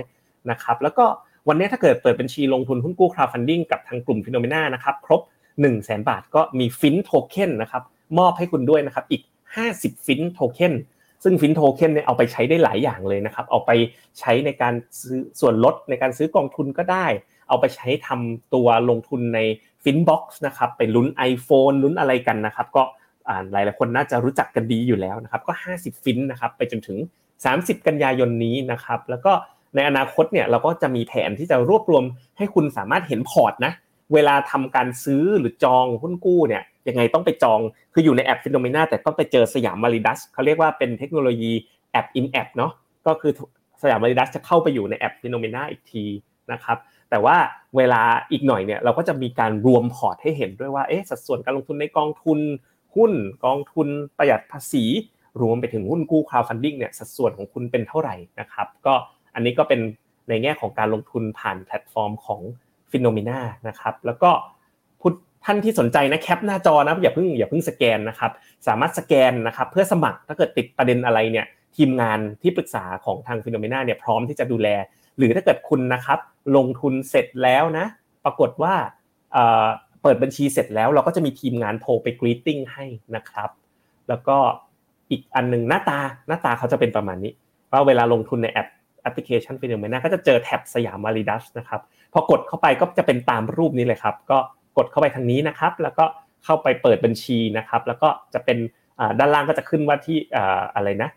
[SPEAKER 2] นะครับ แล้วก็วันนี้ถ้าเกิดเปิดบัญชีลงทุนหุ้นกู้ crowdfunding กับทางกลุ่ม Finnomena นะครับ ครบ 1 0 0 0 0แบาทก็มี Fin Token นะครับมอบให้คุณด้วยนะครับอีก 50 Fin Token ซึ่ง Fin Token เนี่ยเอาไปใช้ได้หลายอย่างเลยนะครับ เอาไปใช้ในการซื้อส่วนลดในการซื้อกองทุนก็ได้ เอาไปใช้ทำตัวลงทุนใน Fin Box นะครับไปลุ้น iPhone ลุ้นอะไรกันนะครับ ก็หลายหลายคนน่าจะรู้จักกันดีอยู่แล้วนะครับก็ 50 ฟินนะครับไปจนถึง 30 กันยายนนี้นะครับ แล้วก็ในอนาคตเนี่ยเราก็จะมีแผนที่จะรวบรวมให้คุณสามารถเห็นพอร์ตนะเวลาทำการซื้อหรือจองหุ้นกู้เนี่ยยังไงต้องไปจองคืออยู่ในแอป Finnomena แต่ต้องไปเจอ Siam Validus เขาเรียกว่าเป็นเทคโนโลยีapp in app เนาะก็คือ Siam Validus จะเข้าไปอยู่ในแอป Finnomena อีกทีนะครับ แต่ว่าเวลาอีกหน่อยเนี่ยเราก็จะมีการรวมพอร์ตให้เห็นด้วยว่าเอ๊ะสัดส่วนการลงทุนในกองทุนหุ้นกองทุนประหยัดภาษี รวมไปถึงหุ้นกู้ crowdfunding เนี่ยสัดส่วนของคุณเป็นเท่าไหร่นะครับก็อันนี้ก็เป็นในแง่ของการลงทุนผ่านแพลตฟอร์มของ Finnomena นะครับแล้วก็ท่านที่สนใจนะแคปหน้าจอนะอย่าเพิ่งอย่าเพิ่งสแกนนะครับสามารถสแกนนะครับเพื่อสมัครถ้าเกิดติดประเด็นอะไรเนี่ยทีมงานที่ปรึกษาของทาง Finnomena เนี่ยพร้อมที่จะดูแล หรือถ้าเกิดคุณนะครับ ลงทุนเสร็จแล้วนะ ปรากฏว่าเปิดบัญชีเสร็จแล้วเราก็จะมีทีมงานโทรไป greeting ให้นะครับ แล้วก็อีกอันหนึ่งหน้าตาหน้าตาเขาจะเป็นประมาณนี้ว่าเวลาลงทุนในแอปแอปพลิเคชัน Finnomena ก็จะเจอแท็บ Siam Validus นะครับพอกดเข้าไปก็จะเป็นตามรูปนี้เลยครับ ก็กดเข้าไปทางนี้นะครับ แล้วก็เข้าไปเปิดบัญชีนะครับ แล้วก็จะเป็นด้านล่างก็จะขึ้นว่าที่อะไรนะ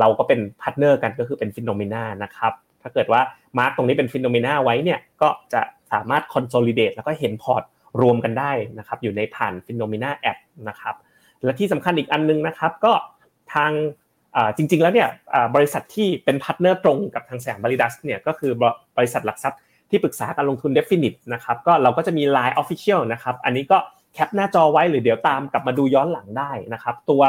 [SPEAKER 2] เราก็เป็น partner กันก็คือเป็น Finnomena นะครับ ถ้าเกิดว่า mark ตรงนี้เป็น Finnomena ไว้เนี่ยก็จะสามารถ consolidate แล้วก็เห็นพอร์ตรวมกันได้นะครับอยู่ในผ่าน Finnomena แอปนะครับและที่สำคัญอีกอันนึงนะครับก็ทางจริง ๆ แล้วเนี่ยบริษัทที่เป็น partner ตรงกับทาง Siam Validus เนี่ยก็คือบริษัทหลักทรัพย์ที่ปรึกษาการลงทุน d e f i n i t นะครับก็เราก็จะมี Line Official นะครับอันนี้ก็แคปหน้าจอไว้หรือเดี๋ยวตามกลับมาดูย้อนหลังได้นะครับตัว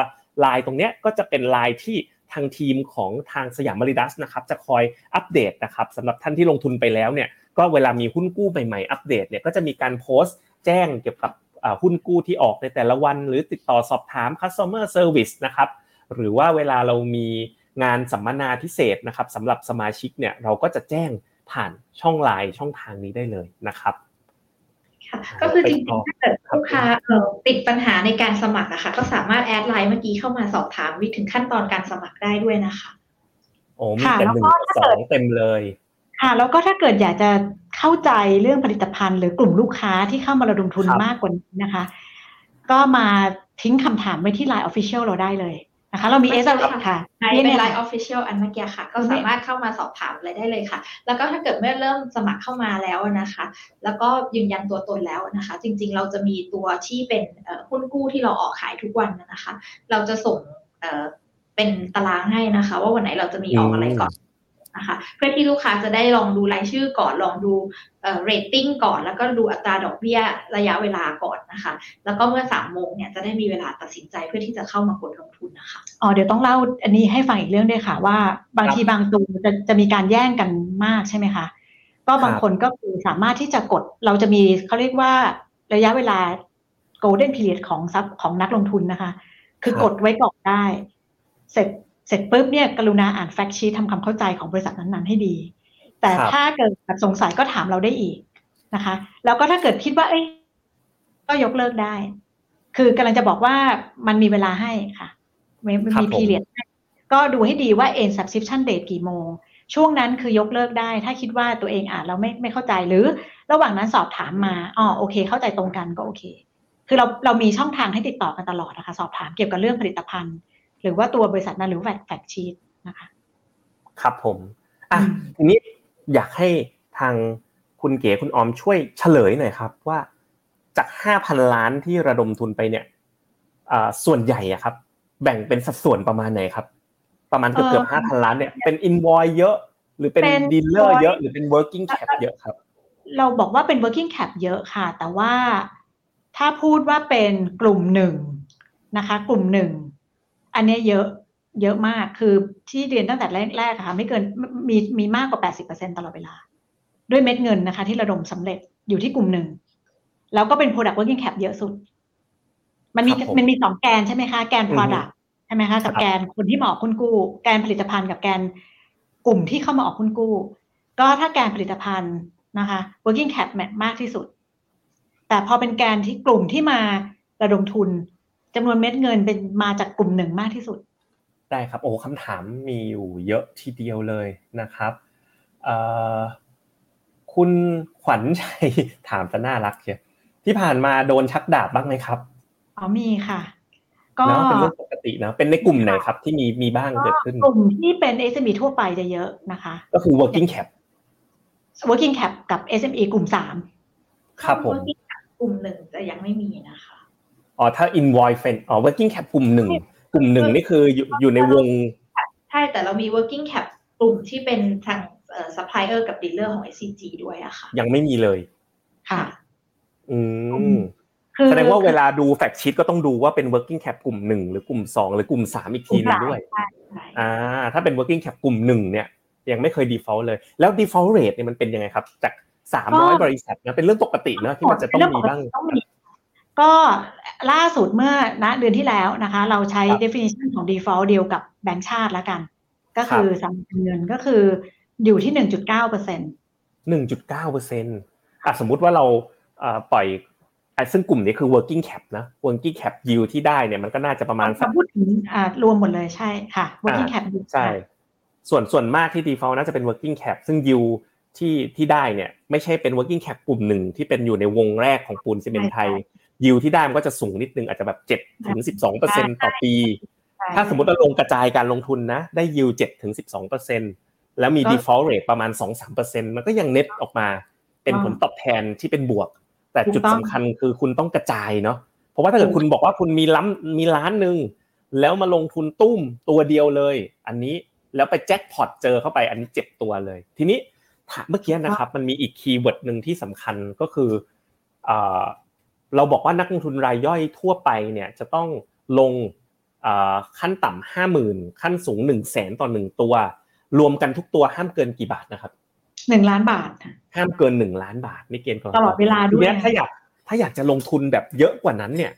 [SPEAKER 2] Line ตรงเนี้ยก็จะเป็น Line ที่ ทางทีมของทางสยามบริดัสนะครับจะคอยอัปเดตนะครับสำหรับท่านที่ลงทุนไปแล้วเนี่ยก็เวลามีหุ้นกู้ใหม่ๆอัปเดตเนี่ยก็จะมีการโพสต์แจ้งเกี่ยวกับหุ้นกู้ที่ออกในแต่ละวัน หรือติดต่อสอบถาม customer service นะครับหรือว่าเวลาเรามีงานสัมมนาพิเศษนะครับสำหรับสมาชิกเนี่ยเราก็จะแจ้งผ่านช่องไลน์ช่องทางนี้ได้เลยนะครับ
[SPEAKER 4] ก็คือจริงๆถ้าเกิดลูกค้าติดปัญหาในการสมัครอะค่ะ ก็สามารถแอดไลน์เมื่อกี้เข้ามาสอบถามวิถึงขั้นตอนการสมัครได้ด้วยนะคะ
[SPEAKER 2] โอ้มีแต่หนึ่งสองเต็มเลย
[SPEAKER 3] ค่ะ แล้วก็ถ้าเกิดอยากจะเข้าใจเรื่องผลิตภัณฑ์ หรือกลุ่มลูกค้าที่เข้ามาระดมทุนมากกว่านี้นะคะ ก็มาทิ้งคำถามไว้ที่ Line Official เราได้เลย นะคะ เรามีเอสค่ะ
[SPEAKER 4] เป็น Line Official อันเมื่อกี้ค่ะ ก็สามารถเข้ามาสอบถามอะไรได้เลยค่ะ แล้วก็ถ้าเกิดเมื่อเริ่มสมัครเข้ามาแล้วนะคะ แล้วก็ยืนยันตัวตนแล้วนะคะ จริงๆ เราจะมีตัวที่เป็นหุ้นกู้ที่เราออกขายทุกวันนะคะ เราจะส่งเป็นตารางให้นะคะ ว่าวันไหนเราจะมีออกอะไรก่อน นะคะเพื่อที่ลูกค้าจะได้ลองดูรายชื่อก่อนลองดูเรตติ้งก่อน แล้วก็ดูอัตราดอกเบี้ยระยะเวลาก่อนนะคะ แล้วก็เมื่อสามโมงเนี่ยจะได้มีเวลาตัดสินใจเพื่อที่จะเข้ามากดลงทุนนะคะ
[SPEAKER 3] อ๋อเดี๋ยวต้องเล่าอันนี้ให้ฟังอีกเรื่องด้วยค่ะว่า บางทีบางตัวจะจะมีการแย่งกันมากใช่ไหมคะก็บางคนก็คือสามารถที่จะกดเราจะมีเขาเรียกว่าระยะเวลา golden period ของซับของนักลงทุนนะคะ คือกดไว้ก่อนได้ เสร็จ เสร็จปุ๊บเนี่ยกรุณาอ่านแฟกชีททำความเข้าใจของบริษัทนั้นๆให้ดี แต่ถ้าเกิดสงสัยก็ถามเราได้อีกนะคะ แล้วก็ถ้าเกิดคิดว่าเอ้ยก็ยกเลิกได้ คือกำลังจะบอกว่ามันมีเวลาให้ค่ะ มีพีเรียดก็ดูให้ดีว่า end subscription date กี่โมง ช่วงนั้นคือยกเลิกได้ ถ้าคิดว่าตัวเองอ่านเราไม่ไม่เข้าใจหรือ ระหว่างนั้นสอบถามมาอ๋อโอเค เข้าใจตรงกันก็โอเค คือเราเรามีช่องทางให้ติดต่อกันตลอดนะคะ สอบถามเกี่ยวกับเรื่องผลิตภัณฑ์ หรือว่าตัวบริษัทนั้นหรือแฟกแฟกชีตนะคะ
[SPEAKER 2] ครับผมอะทีนี้อยากให้ทางคุณเก๋คุณออมช่วยเฉลยหน่อยครับ ว่าจากห้าพันล้านที่ระดมทุนไปเนี่ยส่วนใหญ่อะครับ แบ่งเป็นสัดส่วนประมาณไหนครับ ประมาณเกือบเกือบห้าพันล้านเนี่ยเป็นอินวอยเยอะ หรือเป็นดีลเลอร์เยอะหรือเป็น working cap เยอะครับ
[SPEAKER 3] เราบอกว่าเป็น working cap เยอะค่ะ แต่ว่าถ้าพูดว่าเป็นกลุ่มหนึ่งนะคะ กลุ่มหนึ่ง อันนี้เยอะเยอะมากคือที่เรียนตั้งแต่แรกๆค่ะ ไม่เกินมีมีมากกว่า 80%ตลอดเวลา ด้วยเม็ดเงินนะคะ ที่ระดมสำเร็จอยู่ที่กลุ่มหนึ่ง แล้วก็เป็น product working cap เยอะสุด มันมีมันมีสองแกนใช่ไหมคะแกน product ใช่ไหมคะกับแกนคนที่มาออกคุณกู้ แกนผลิตภัณฑ์กับแกนกลุ่มที่เข้ามาออกคุณกู้ ก็ถ้าแกนผลิตภัณฑ์นะคะ working cap มากที่สุด แต่พอเป็นแกนที่กลุ่มที่มาระดมทุน จำนวนเม็ดเงินเป็นมาจากกลุ่มหนึ่งมากที่สุด
[SPEAKER 2] ได้ครับโอ้คำถามมีอยู่เยอะทีเดียวเลยนะครับคุณขวัญชัยถามจะน่ารักเชียที่ผ่านมาโดนชักดาบบ้างไหมครับ
[SPEAKER 3] อ๋อมีค่ะ
[SPEAKER 2] ก็เป็นเรื่องปกตินะเป็นในกลุ่มไหนครับ ที่มีมีบ้างเกิดขึ้น
[SPEAKER 3] กลุ่มที่เป็น SME ทั่วไปจะเยอะนะคะ
[SPEAKER 2] ก็คือ working cap
[SPEAKER 3] working cap กับ SME กลุ่มสาม
[SPEAKER 2] ครับผม
[SPEAKER 4] กลุ่มหนึ่งจะยังไม่มีนะคะ
[SPEAKER 2] อ๋อถ้า invoice เป็นอ๋อ working cap กลุ่มหนึ่งกลุ่มหนึ่งนี่คืออยู่อยู่ในวง
[SPEAKER 4] ใช่แต่เรามี working cap กลุ่มที่เป็นทางเอ่อ supplier กับ dealer ของ SCG ด้วยอะค่ะ
[SPEAKER 2] ยังไม่มีเลย
[SPEAKER 3] ค่ะ
[SPEAKER 2] อืมแสดงว่าเวลาดูแฟกชีตก็ต้องดูว่าเป็น working cap กลุ่มหนึ่งหรือกลุ่มสองหรือกลุ่มสามอีกทีนึงด้วยอ่า ถ้าเป็น working cap กลุ่มหนึ่งเนี่ยยังไม่เคย default เลย แล้ว default rate เนี่ยมันเป็นยังไงครับ จากสามร้อยบริษัทนะเป็นเรื่องปกตินะที่มันจะต้องมีบ้าง
[SPEAKER 3] ก็ล่าสุดเมื่อณเดือนที่แล้วนะคะ เราใช้ definition ของ default เดียวกับแบงก์ชาติแล้วกัน ก็คือสำคัญเงินก็คืออยู่ที่หนึ่งจุดเก้าเปอร์เซ็นต์
[SPEAKER 2] หนึ่งจุดเก้าเปอร์เซ็นต์อะสมมุติว่าเราปล่อยอะซึ่งกลุ่มนี้คือ working cap นะ working cap yield ที่ได้เนี่ยมันก็น่าจะประมาณสัก
[SPEAKER 3] พูดถึงอ่ารวมหมดเลยใช่ค่ะ working cap
[SPEAKER 2] ใช่ ส่วนส่วนมากที่ default น่าจะเป็น working cap ซึ่ง yield ที่ที่ได้เนี่ยไม่ใช่เป็น working cap กลุ่มหนึ่งที่เป็นอยู่ในวงแรกของปูนซีเมนต์ไทย yield ที่ได้มันก็จะสูงนิดนึงอาจจะแบบเจ็ดถึงสิบสองเปอร์เซ็นต่อปี ถ้าสมมติเราลงกระจายการลงทุนนะ ได้ yield เจ็ดถึงสิบสองเปอร์เซ็นแล้วมี default rate ประมาณสองสามเปอร์เซ็นมันก็ยังเน็ตออกมา เป็นผลตอบแทนที่เป็นบวก แต่จุดสำคัญคือคุณต้องกระจายเนาะเพราะว่าถ้าเกิดคุณบอกว่าคุณมีล้ำมีล้านหนึ่งแล้วมาลงทุนตุ้มตัวเดียวเลย อันนี้แล้วไปแจ็คพอตเจอเข้าไปอันนี้เจ็บตัวเลย ทีนี้เมื่อกี้นะครับ มันมีอีกคีย์เวิร์ดหนึ่งที่สำคัญก็คือ เราบอกว่านักลงทุนรายย่อยทั่วไปเนี่ยจะต้องลงขั้นต่ำห้าหมื่นขั้นสูงหนึ่งแสนต่อหนึ่งตัว รวมกันทุกตัวห้ามเกินกี่บาทนะครับ
[SPEAKER 3] หนึ่งล้านบาท
[SPEAKER 2] ห้ามเกินหนึ่งล้านบาทนี่เกณฑ์
[SPEAKER 3] ตลอดเวลาด้วย
[SPEAKER 2] ถ้าอยากถ้าอยากจะลงทุนแบบเยอะกว่านั้นเนี่ย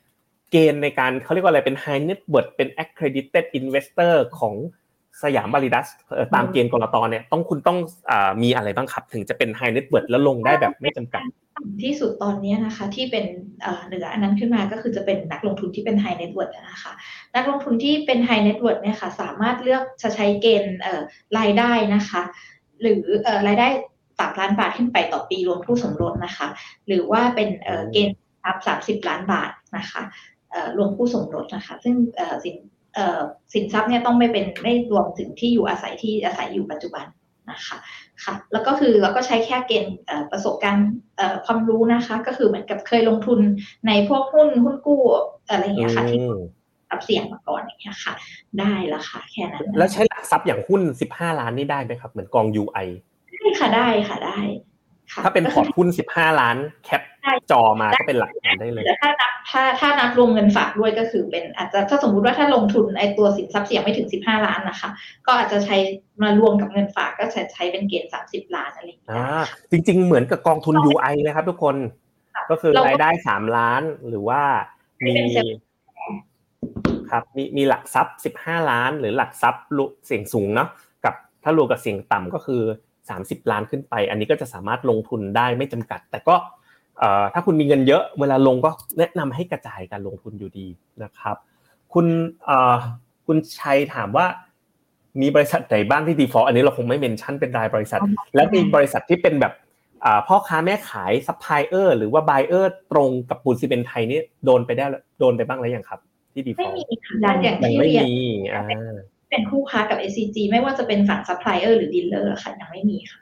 [SPEAKER 2] เกณฑ์ในการเขาเรียกว่าอะไรเป็น high net worth เป็น accredited investor ของ สยามบริดัสตามเกณฑ์กรตเนี่ยต้องคุณต้องมีอะไรบ้างครับ ถึงจะเป็น high net worth แล้วลงได้แบบไม่จำกัด
[SPEAKER 4] ที่สุดตอนนี้นะคะที่เป็นเหนืออันนั้นขึ้นมาก็คือจะเป็นนักลงทุนที่เป็น high net worth นะคะนักลงทุนที่เป็น high net worth เนี่ยค่ะสามารถเลือกจะใช้เกณฑ์รายได้นะคะ หรือรายได้สามล้านบาทขึ้นไปต่อปีรวมคู่สมรสนะคะ หรือว่าเป็นเกณฑ์ทรัพย์สามสิบล้านบาทนะคะรวมคู่สมรสนะคะ ซึ่งสิน สินทรัพย์เนี่ยต้องไม่เป็นไม่รวมถึงที่อยู่อาศัยที่อาศัยอยู่ปัจจุบันนะคะค่ะแล้วก็คือเราก็ใช้แค่เกณฑ์ประสบการณ์ความรู้นะคะ ก็คือเหมือนกับเคยลงทุนในพวกหุ้นหุ้นกู้อะไรอย่างเงี้ยค่ะที่รับเสี่ยงมาก่อนอย่างเงี้ยค่ะ ได้ละค่ะ แค่นั้น
[SPEAKER 2] แล้วใช้หลักทรัพย์อย่างหุ้นสิบห้าล้านนี่ได้ไหมครับ เหมือนกอง UI
[SPEAKER 4] ได้ค่ะได้ค่ะได้
[SPEAKER 2] ถ้าเป็นพอร์ตหุ้นสิบห้าล้านแคปจอมาก็เป็นหลักฐานได้เลย
[SPEAKER 4] ถ้านับถ้าถ้านับรวมเงินฝากด้วยก็คือเป็นอาจจะถ้าสมมุติว่าถ้าลงทุนไอตัวสินทรัพย์เสี่ยงไม่ถึงสิบห้าล้านนะคะ ก็อาจจะใช้มารวมกับเงินฝากก็ใช้ใช้เป็นเกณฑ์สามสิบล้านอะไรอย่างเงี้ย
[SPEAKER 2] จริง ๆ เหมือนกับกองทุน UI นะครับทุกคน ก็คือรายได้สามล้านหรือว่ามีครับมีมีหลักทรัพย์สิบห้าล้าน หรือหลักทรัพย์เสี่ยงสูงเนาะกับถ้ารวมกับเสี่ยงต่ำก็คือ 30 ล้านขึ้นไป อันนี้ก็จะสามารถลงทุนได้ไม่จำกัด แต่ก็ถ้าคุณมีเงินเยอะ เวลาลงก็แนะนำให้กระจายการลงทุนอยู่ดีนะครับ คุณคุณชัยถามว่ามีบริษัทไหนบ้างที่ default อันนี้เราคงไม่เมนชั่นเป็นรายบริษัท แล้วมีบริษัทที่เป็นแบบพ่อค้าแม่ขายซัพพลายเออร์หรือว่า buyer ตรงกับปูนซีเมนไทยนี่โดนไปได้โดนไปบ้างแล้วยังครับ ที่ default
[SPEAKER 4] ไม่มีค่ะอย่างที่เรียน เป็นคู่ค้ากับ SCG ไม่ว่าจะเป็นฝั่งซัพพลายเออร์หรือ dealer ค่ะยังไม่มีค่ะ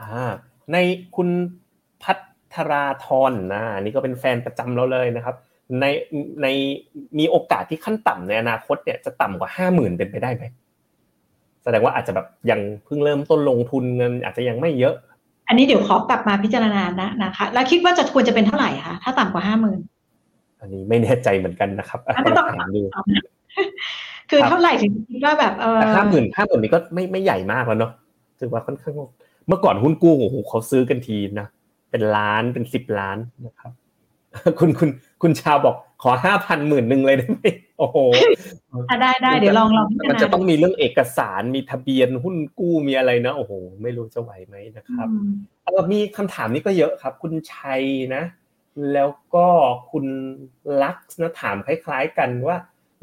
[SPEAKER 2] อ่าในคุณพัทราธรนะนี่ก็เป็นแฟนประจำเราเลยนะครับ ในในมีโอกาสที่ขั้นต่ำในอนาคตเนี่ยจะต่ำกว่าห้าหมื่นเป็นไปได้ไหมแสดงว่าอาจจะแบบยังเพิ่งเริ่มต้นลงทุนเงินอาจจะยังไม่เยอะ
[SPEAKER 3] อันนี้เดี๋ยวขอกลับมาพิจารณานะนะคะ แล้วคิดว่าจะควรจะเป็นเท่าไหร่คะถ้าต่ำกว่าห้าหมื่น
[SPEAKER 2] อันนี้ไม่แน่ใจเหมือนกันนะครับ
[SPEAKER 3] ต้องถามดู คือเท่าไหร่ถึงคิดว่าแบบเออ
[SPEAKER 2] ห้าหมื่นห้าหมื่นนี้ก็ไม่ไม่ใหญ่มากแล้วเนาะถือว่าค่อนข้างเมื่อก่อนหุ้นกู้โอ้โหเขาซื้อกันทีนะเป็นล้านเป็นสิบล้านนะครับ คุณคุณคุณชาวบอกขอห้าพันหมื่นหนึ่งเลยได้ไหมโอ้โห
[SPEAKER 3] ถ้าได้ได้เดี๋ยวลองลอง
[SPEAKER 2] มันจะต้องมีเรื่องเอกสารมีทะเบียนหุ้นกู้มีอะไรนะโอ้โหไม่รู้จะไหวไหมนะครับเออมีคำถามนี้ก็เยอะครับ คุณชัยนะ แล้วก็คุณลักษณ์นะถามคล้าย ๆ กันว่า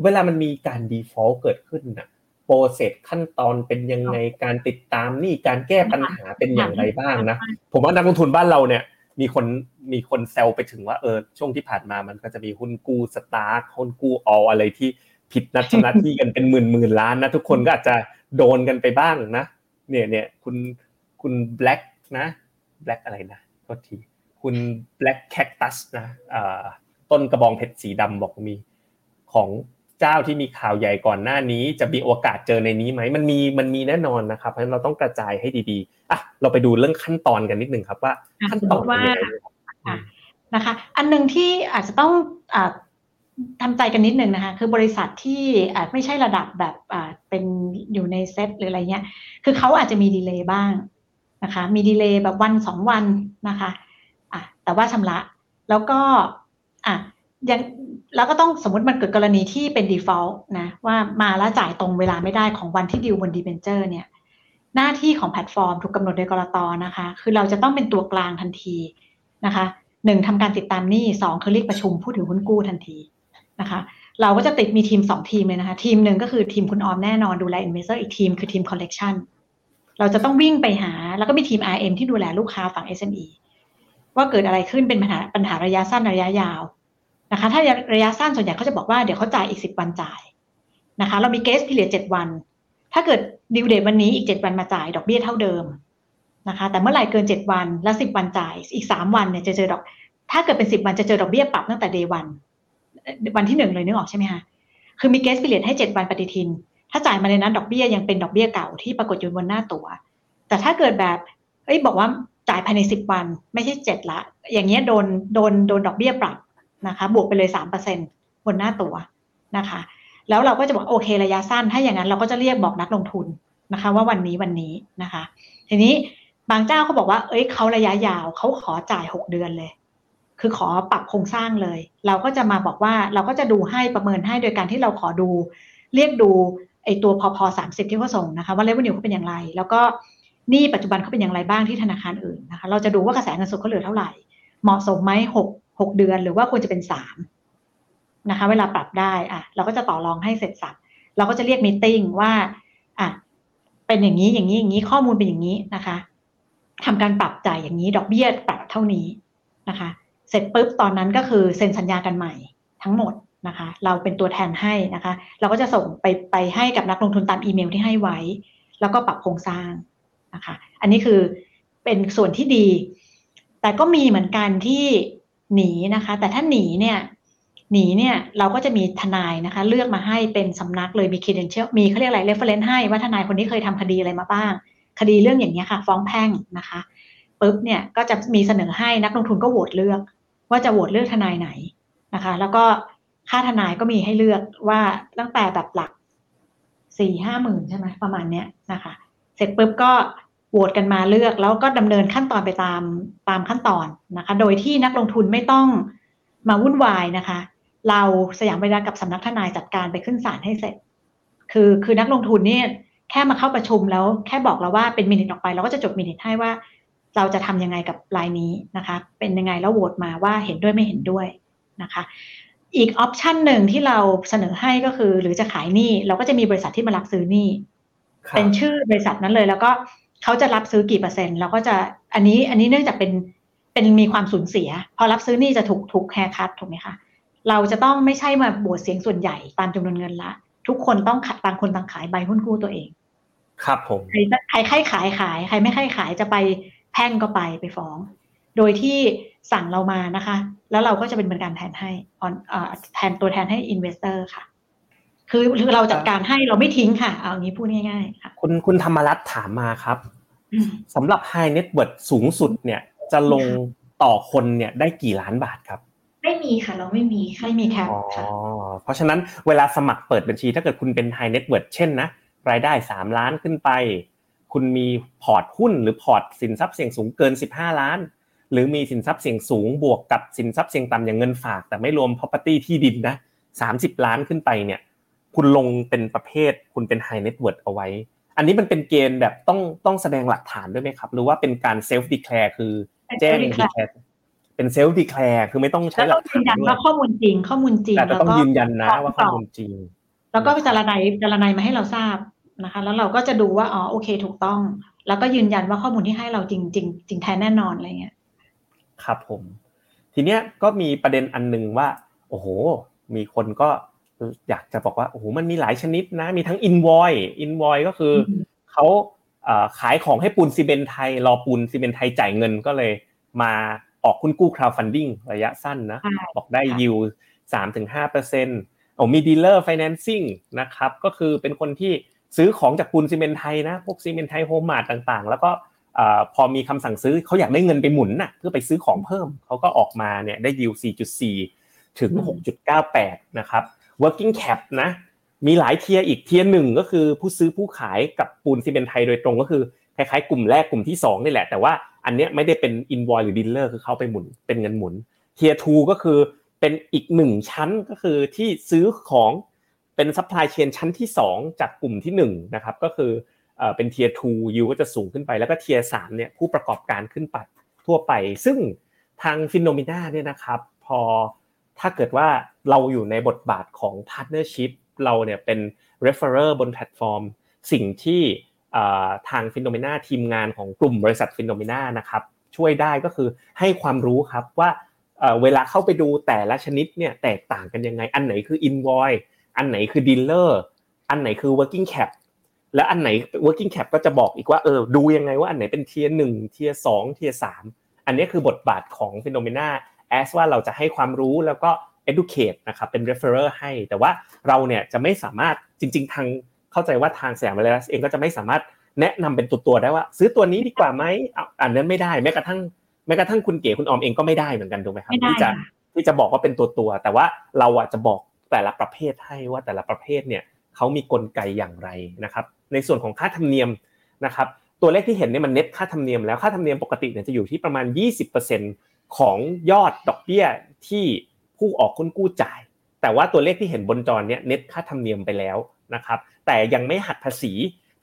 [SPEAKER 2] เวลามันมีการ default เกิดขึ้นนะโปรเซสขั้นตอนเป็นยังไงการติดตามนี่การแก้ปัญหาเป็นอย่างไรบ้างนะผมว่านักลงทุนบ้านเราเนี่ย มีคนมีคนแซวไปถึงว่าเออช่วงที่ผ่านมามันก็จะมีหุ้นกู้สตาร์ทหุ้นกู้อออะไรที่ผิดนัดชำระที่กันเป็นหมื่นหมื่นล้านนะทุกคนก็อาจจะโดนกันไปบ้างนะ เนี่ยเนี่ยคุณคุณแบล็กนะแบล็กอะไรนะก็ทีคุณแบล็กแคคตัสนะต้นกระบองเพชรสีดำบอกมีของ เจ้าที่มีข่าวใหญ่ก่อนหน้านี้ จะมีโอกาสเจอในนี้ไหมมันมีมันมีแน่นอนนะครับเพราะฉะนั้นเราต้องกระจายให้ดีๆอะเราไปดูเรื่องขั้นตอนกันนิดนึงครับว่าขั้นตอนว่า
[SPEAKER 3] นะคะ อันหนึ่งที่อาจจะต้องทำใจกันนิดหนึ่งนะคะ คือบริษัทที่อาจไม่ใช่ระดับแบบเป็นอยู่ในเซตหรืออะไรเงี้ย คือเขาอาจจะมีดีเลย์บ้างนะคะ มีดีเลย์แบบวันสองวันนะคะ อะแต่ว่าชำระ แล้วก็อะ ยังแล้วก็ต้องสมมติมันเกิดกรณีที่เป็น default นะว่ามาแล้วจ่ายตรงเวลาไม่ได้ของวันที่ดิวบนดีเบนเจอร์เนี่ยหน้าที่ของแพลตฟอร์มถูกกำหนดโดยกรตนะคะ คือเราจะต้องเป็นตัวกลางทันทีนะคะหนึ่งทำการติดตามหนี้สองคือเรียกประชุมผู้ถือหุ้นกู้ทันทีนะคะ เราก็จะติดมีทีมสองทีมเลยนะคะ ทีมหนึ่งก็คือทีมคุณออมแน่นอนดูแล investor อีกทีมคือทีม collection เราจะต้องวิ่งไปหา แล้วก็มีทีม RM ที่ดูแลลูกค้าฝั่ง SME ว่าเกิดอะไรขึ้นเป็นปัญหาปัญหาระยะสั้นระยะยาว นะคะ ถ้าระยะสั้นส่วนใหญ่เขาจะบอกว่าเดี๋ยวเขาจ่ายอีกสิบวันจ่ายนะคะ เรามี grace period เจ็ดวัน ถ้าเกิด due date วันนี้อีกเจ็ดวันมาจ่ายดอกเบี้ยเท่าเดิมนะคะ แต่เมื่อไหร่เกินเจ็ดวันแล้วสิบวันจ่ายอีกสามวันเนี่ยจะเจอดอก ถ้าเกิดเป็นสิบวันจะเจอดอกเบี้ยปรับตั้งแต่ day one วันที่หนึ่งเลยนึกออกใช่ไหมคะคือมี grace period ให้เจ็ดวันปฏิทิน ถ้าจ่ายมาในนั้นดอกเบี้ยยังเป็นดอกเบี้ยเก่าที่ปรากฏอยู่บนหน้าตั๋วแต่ถ้าเกิดแบบเอ้ยบอกว่าจ่ายภายในสิบวัน ไม่ใช่เจ็ดละ อย่างเงี้ยโดนโดนโดนดอกเบี้ยปรับ นะคะบวกไปเลยสามเปอร์เซ็นต์บนหน้าตั๋วนะคะ แล้วเราก็จะบอกโอเคระยะสั้นถ้าอย่างนั้นเราก็จะเรียกบอกนักลงทุนนะคะว่าวันนี้วันนี้นะคะ ทีนี้บางเจ้าเขาบอกว่า เอ้ยเขาระยะยาวเขาขอจ่ายหกเดือนเลย คือขอปรับโครงสร้างเลย เราก็จะมาบอกว่าเราก็จะดูให้ประเมินให้โดยการที่เราขอดู เรียกดูไอตัวพอพอสามสิบที่เขาส่งนะคะว่า revenue เขาเป็นอย่างไร แล้วก็หนี้ปัจจุบันเขาเป็นอย่างไรบ้างที่ธนาคารอื่นนะคะ เราจะดูว่ากระแสเงินสดเขาเหลือเท่าไหร่ เหมาะสมไหมหก หกเดือนหรือว่าควรจะเป็นสามนะคะ เวลาปรับได้อะเราก็จะต่อรองให้เสร็จสับเราก็จะเรียกมีติ้งว่าอะเป็นอย่างนี้อย่างนี้อย่างนี้ข้อมูลเป็นอย่างนี้นะคะทำการปรับจ่ายอย่างนี้ ดอกเบี้ยปรับเท่านี้นะคะ เสร็จปุ๊บตอนนั้นก็คือเซ็นสัญญากันใหม่ทั้งหมดนะคะ เราเป็นตัวแทนให้นะคะ เราก็จะส่งไปไปให้กับนักลงทุนตามอีเมลที่ให้ไว้ แล้วก็ปรับโครงสร้างนะคะ อันนี้คือเป็นส่วนที่ดี แต่ก็มีเหมือนกันที่ หนีนะคะ แต่ถ้าหนีเนี่ยหนีเนี่ยเราก็จะมีทนายนะคะ เลือกมาให้เป็นสำนักเลยมี credential มีเขาเรียกอะไร reference ให้ว่าทนายคนนี้เคยทำคดีอะไรมาบ้าง คดีเรื่องอย่างนี้ค่ะ ฟ้องแพ่งนะคะปุ๊บเนี่ยก็จะมีเสนอให้นักลงทุนก็โหวตเลือก ว่าจะโหวตเลือกทนายไหนนะคะ แล้วก็ค่าทนายก็มีให้เลือกว่าตั้งแต่แบบหลักสี่ห้าหมื่นใช่ไหมประมาณเนี้ยนะคะ เสร็จปุ๊บก็ โหวตกันมาเลือก แล้วก็ดำเนินขั้นตอนไปตามตามขั้นตอนนะคะ โดยที่นักลงทุนไม่ต้องมาวุ่นวายนะคะ เราสยามเวลากับสำนักทนายจัดการไปขึ้นศาลให้เสร็จ คือคือนักลงทุนเนี่ยแค่มาเข้าประชุมแล้วแค่บอกเราว่าเป็นมินิทออกไปเราก็จะจดมินิทให้ว่า เราจะทำยังไงกับรายนี้นะคะ เป็นยังไงแล้วโหวตมาว่าเห็นด้วยไม่เห็นด้วยนะคะอีก option หนึ่งที่เราเสนอให้ก็คือ หรือจะขายหนี้เราก็จะมีบริษัทที่มารับซื้อหนี้เป็นชื่อบริษัทนั้นเลย แล้วก็ เขาจะรับซื้อกี่เปอร์เซ็นต์เราก็จะอันนี้อันนี้เนื่องจากเป็นเป็นมีความสูญเสีย พอรับซื้อหนี้จะถูกถูก haircut ถูกไหมคะเราจะต้องไม่ใช่มาโหวตเสียงส่วนใหญ่ตามจำนวนเงินละ ทุกคนต้องขัดต่างคนต่างขายใบหุ้นกู้ตัวเอง
[SPEAKER 2] ครับผม
[SPEAKER 3] ใครใครใครขายขาย ใครไม่ใครขายจะไปแพ่งก็ไปไปฟ้อง โดยที่สั่งเรามานะคะ แล้วเราก็จะเป็นบริการแทนให้ออนแทนตัวแทนให้ investor ค่ะ คือคือเราจัดการให้เราไม่ทิ้งค่ะ เอางี้พูดง่ายๆค่ะ
[SPEAKER 2] คุณคุณธรรมรัตน์ถามมาครับสำหรับ High Net Worth สูงสุดเนี่ย จะลงต่อคนเนี่ยได้กี่ล้านบาทครับ
[SPEAKER 4] ไม่มีค่ะ เราไม่มี
[SPEAKER 3] ไม่มีค่ะ
[SPEAKER 2] อ๋อเพราะฉะนั้นเวลาสมัครเปิดบัญชีถ้าเกิดคุณเป็น High Net Worth เช่นนะรายได้3ล้านขึ้นไป คุณมีพอร์ตหุ้นหรือพอร์ตสินทรัพย์เสี่ยงสูงเกิน15ล้าน หรือมีสินทรัพย์เสี่ยงสูงบวกกับสินทรัพย์เสี่ยงต่ำอย่างเงินฝาก แต่ไม่รวม property ที่ดินนะ30ล้านขึ้นไปเนี่ย คุณลงเป็นประเภท คุณเป็น High Net Worth เอาไว้ อันนี้มันเป็นเกณฑ์แบบต้องต้องแสดงหลักฐานด้วยไหมครับ หรือว่าเป็นการ self declare คือแจ้ง declare เป็น self declare คือไม่ต้องใช้หลักฐาน
[SPEAKER 3] ยืนยันว่าข้อมูลจริง ข้อมูลจริง
[SPEAKER 2] แต่ต้องยืนยันนะว่าข้อมูลจริง
[SPEAKER 3] แล้วก็จารนายจารนายมาให้เราทราบนะคะ แล้วเราก็จะดูว่าอ๋อโอเค ถูกต้อง แล้วก็ยืนยันว่าข้อมูลที่ให้เราจริงจริงจริงแท้แน่นอนอะไรเงี้ย
[SPEAKER 2] ครับผม ทีเนี้ยก็มีประเด็นอันหนึ่งว่า โอ้โห มีคนก็ อยากจะบอกว่าโอ้โหมันมีหลายชนิดนะมีทั้งอินวอยอินวอยก็คือเขาขายของให้ปูนซีเมนไทย รอปูนซีเมนไทยจ่ายเงินก็เลยมาออกคุณกู้ crowdfunding ระยะสั้นนะบอกได้ยิวสามถึงห้าเปอร์เซ็นต์โอ้มี dealer financing นะครับก็คือเป็นคนที่ซื้อของจากปูนซิเมนต์ไทยนะพวกซิเมนต์ไทยโฮมมาร์ทต่างๆ แล้วก็พอมีคำสั่งซื้อเขาอยากได้เงินไปหมุนน่ะเพื่อไปซื้อของเพิ่มเขาก็ออกมาเนี่ยได้ยิว4.4 ถึง 6.98 นะครับ working cap นะมีหลายเทียอีกเทียหนึ่งก็คือผู้ซื้อผู้ขายกับปูนซิเมนต์ไทยโดยตรงก็คือคล้ายๆกลุ่มแรกกลุ่มที่2นี่แหละ แต่ว่าอันเนี้ยไม่ได้เป็น invoice หรือ dealer คือเขาไปหมุนเป็นเงินหมุนเทียทูก็คือเป็นอีกหนึ่งชั้นก็คือที่ซื้อของเป็น supply chain ชั้นที่ 2 จากกลุ่มที่1นะครับก็คือเป็น tier two yield ก็จะสูงขึ้นไปแล้วก็ tier สามเนี่ยผู้ประกอบการขึ้นไปทั่วไป ซึ่งทางฟินโนมีนาเนี่ยนะครับพอ ถ้าเกิดว่าเราอยู่ในบทบาทของ partnership เราเนี่ยเป็น referrer บนแพลตฟอร์ม สิ่งที่ทางฟินโนมีนาทีมงานของกลุ่มบริษัทฟินโนมีนานะครับช่วยได้ก็คือให้ความรู้ครับว่าเวลาเข้าไปดูแต่ละชนิดเนี่ยแตกต่างกันยังไง อันไหนคือ invoice อันไหนคือ dealer อันไหนคือ working cap และอันไหน working cap ก็จะบอกอีกว่าเออดูยังไงว่าอันไหนเป็น tier หนึ่ง tier สอง tier สามอันนี้คือบทบาทของฟินโนมีนา as ว่าเราจะให้ความรู้แล้วก็ educate นะครับเป็น referrer ให้ แต่ว่าเราเนี่ยจะไม่สามารถจริง ๆ ทางเข้าใจว่าทางแสงเวลสเองก็จะไม่สามารถแนะนำเป็นตัวตัวได้ว่า ซื้อตัวนี้ดีกว่าไหมอันนั้นไม่ได้แม้กระทั่งแม้กระทั่งคุณเก๋คุณออมเองก็ไม่ได้เหมือนกันถูกไหมครับที่จะที่จะบอกว่าเป็นตัวตัว แต่ว่าเราอะจะบอกแต่ละประเภทให้ว่าแต่ละประเภทเนี่ยเขามีกลไกอย่างไรนะครับในส่วนของค่าธรรมเนียมนะครับตัวเลขที่เห็นเนี่ยมันเน็ตค่าธรรมเนียมแล้วค่าธรรมเนียมปกติเนี่ยจะอยู่ที่ประมาณ 20% ของยอดดอกเบี้ยที่ผู้ออกคุ้นกู้จ่าย แต่ว่าตัวเลขที่เห็นบนจอเนี่ยเน็ตค่าธรรมเนียมไปแล้วนะครับ แต่ยังไม่หักภาษี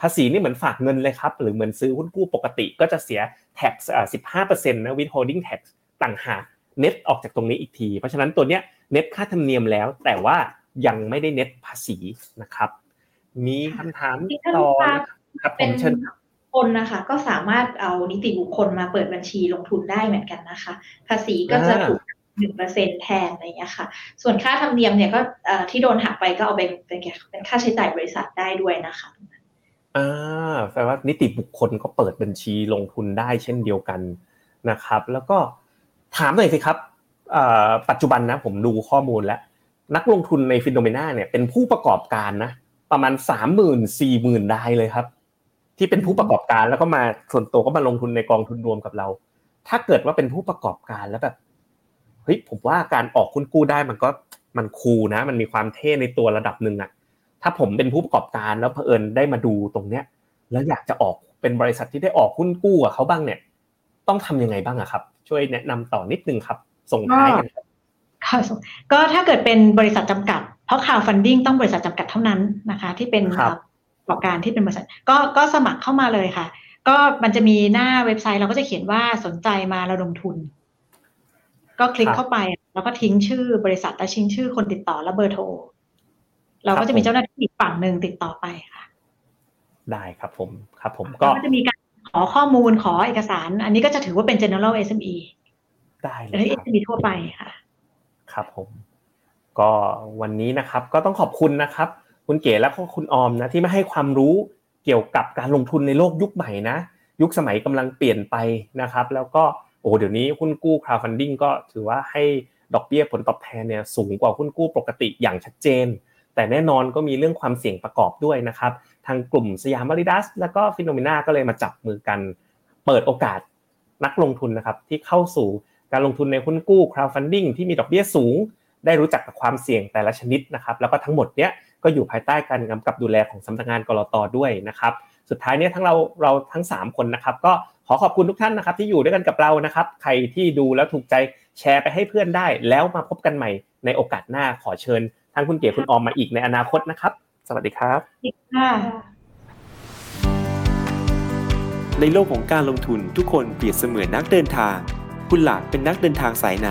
[SPEAKER 2] ภาษีนี่เหมือนฝากเงินเลยครับ หรือเหมือนซื้อหุ้นกู้ปกติก็จะเสีย tax 15%นะ withholding tax ต่างหากเน็ตออกจากตรงนี้อีกที เพราะฉะนั้นตัวเนี้ยเน็ตค่าธรรมเนียมแล้ว แต่ว่ายังไม่ได้เน็ตภาษีนะครับ มีคำถามต่อครับผมเชิญ
[SPEAKER 4] ค นนะคะ ก็สามารถเอานิติบุคคลมาเปิดบัญชีลงทุนได้เหมือนกันนะคะ ภาษีก็จะถูกหนึ่งเปอร์เซ็นแทนอะไรอย่างเงี้ยค่ะ ส่วนค่าธรรมเนียมเนี่ยก็ที่โดนหักไปก็เอาไปเป็นเป็นค่าใช้จ่ายบริษัทได้ด้วยนะคะ
[SPEAKER 2] อ่าแปลว่านิติบุคคลก็เปิดบัญชีลงทุนได้เช่นเดียวกันนะครับ แล้วก็ถามหน่อยสิครับปัจจุบันนะผมดูข้อมูลแล้ว นักลงทุนในฟินโนเมนาเนี่ยเป็นผู้ประกอบการนะประมาณสามหมื่นสี่หมื่นรายเลยครับ ที่เป็นผู้ประกอบการแล้วก็มาส่วนตัวก็มาลงทุนในกองทุนรวมกับเรา ถ้าเกิดว่าเป็นผู้ประกอบการแล้วแบบเฮ้ยผมว่าการออกคุณกู้ได้มันก็มันคูลนะ มันมีความเท่ในตัวระดับหนึ่งอะถ้าผมเป็นผู้ประกอบการแล้วเผอิญได้มาดูตรงเนี้ย แล้วอยากจะออกเป็นบริษัทที่ได้ออกหุ้นกู้กับเขาบ้างเนี่ย ต้องทำยังไงบ้างอะครับ ช่วยแนะนำต่อนิดนึงครับ ส่งท้ายกันครับ
[SPEAKER 3] ก็ถ้าเกิดเป็นบริษัทจำกัด เพราะข่าวฟันดิ้งต้องบริษัทจำกัดเท่านั้นนะคะ ที่เป็น ประกอบการที่เป็นบริษัทก็ก็สมัครเข้ามาเลยค่ะ ก็มันจะมีหน้าเว็บไซต์เราก็จะเขียนว่าสนใจมาระดมทุน ก็คลิกเข้าไป แล้วก็ทิ้งชื่อบริษัทและทิ้งชื่อคนติดต่อและเบอร์โทรเราก็จะมีเจ้าหน้าที่อีกฝั่งหนึ่งติดต่อไปค่ะ
[SPEAKER 2] ได้ครับผมครับผม
[SPEAKER 3] ก็จะมีการขอข้อมูลขอเอกสาร อันนี้ก็จะถือว่าเป็น general SME
[SPEAKER 2] ได้
[SPEAKER 3] เลย SME ทั่วไปค่ะ
[SPEAKER 2] ครับผม ก็วันนี้นะครับ ก็ต้องขอบคุณนะครับ คุณเก๋และก็คุณออมนะที่มาให้ความรู้เกี่ยวกับการลงทุนในโลกยุคใหม่นะ ยุคสมัยกำลังเปลี่ยนไปนะครับ แล้วก็โอ้เดี๋ยวนี้หุ้นกู้ crowdfunding ก็ถือว่าให้ดอกเบี้ยผลตอบแทนเนี่ยสูงกว่าหุ้นกู้ปกติอย่างชัดเจน แต่แน่นอนก็มีเรื่องความเสี่ยงประกอบด้วยนะครับ ทางกลุ่มสยามบริดัส แล้วก็ฟิโนเมนาก็เลยมาจับมือกัน เปิดโอกาสนักลงทุนนะครับที่เข้าสู่การลงทุนในหุ้นกู้ crowdfunding ที่มีดอกเบี้ยสูง ได้รู้จักกับความเสี่ยงแต่ละชนิดนะครับ แล้วก็ทั้งหมดเนี้ย ก็อยู่ภายใต้การกำกับดูแลของสำนักงานกรตด้วยนะครับ สุดท้ายเนี้ยทั้งเราเราทั้ง 3 คนนะครับ ก็ขอขอบคุณทุกท่านนะครับ ที่อยู่ด้วยกันกับเรานะครับ ใครที่ดูแล้วถูกใจแชร์ไปให้เพื่อนได้ แล้วมาพบกันใหม่ในโอกาสหน้าขอเชิญทั้งคุณเก๋คุณออมมาอีกในอนาคตนะครับ สวัสดีครับ
[SPEAKER 3] ค่ะ
[SPEAKER 5] ในโลกของการลงทุนทุกคนเปรียบเสมือนนักเดินทาง คุณล่ะเป็นนักเดินทางสายไหน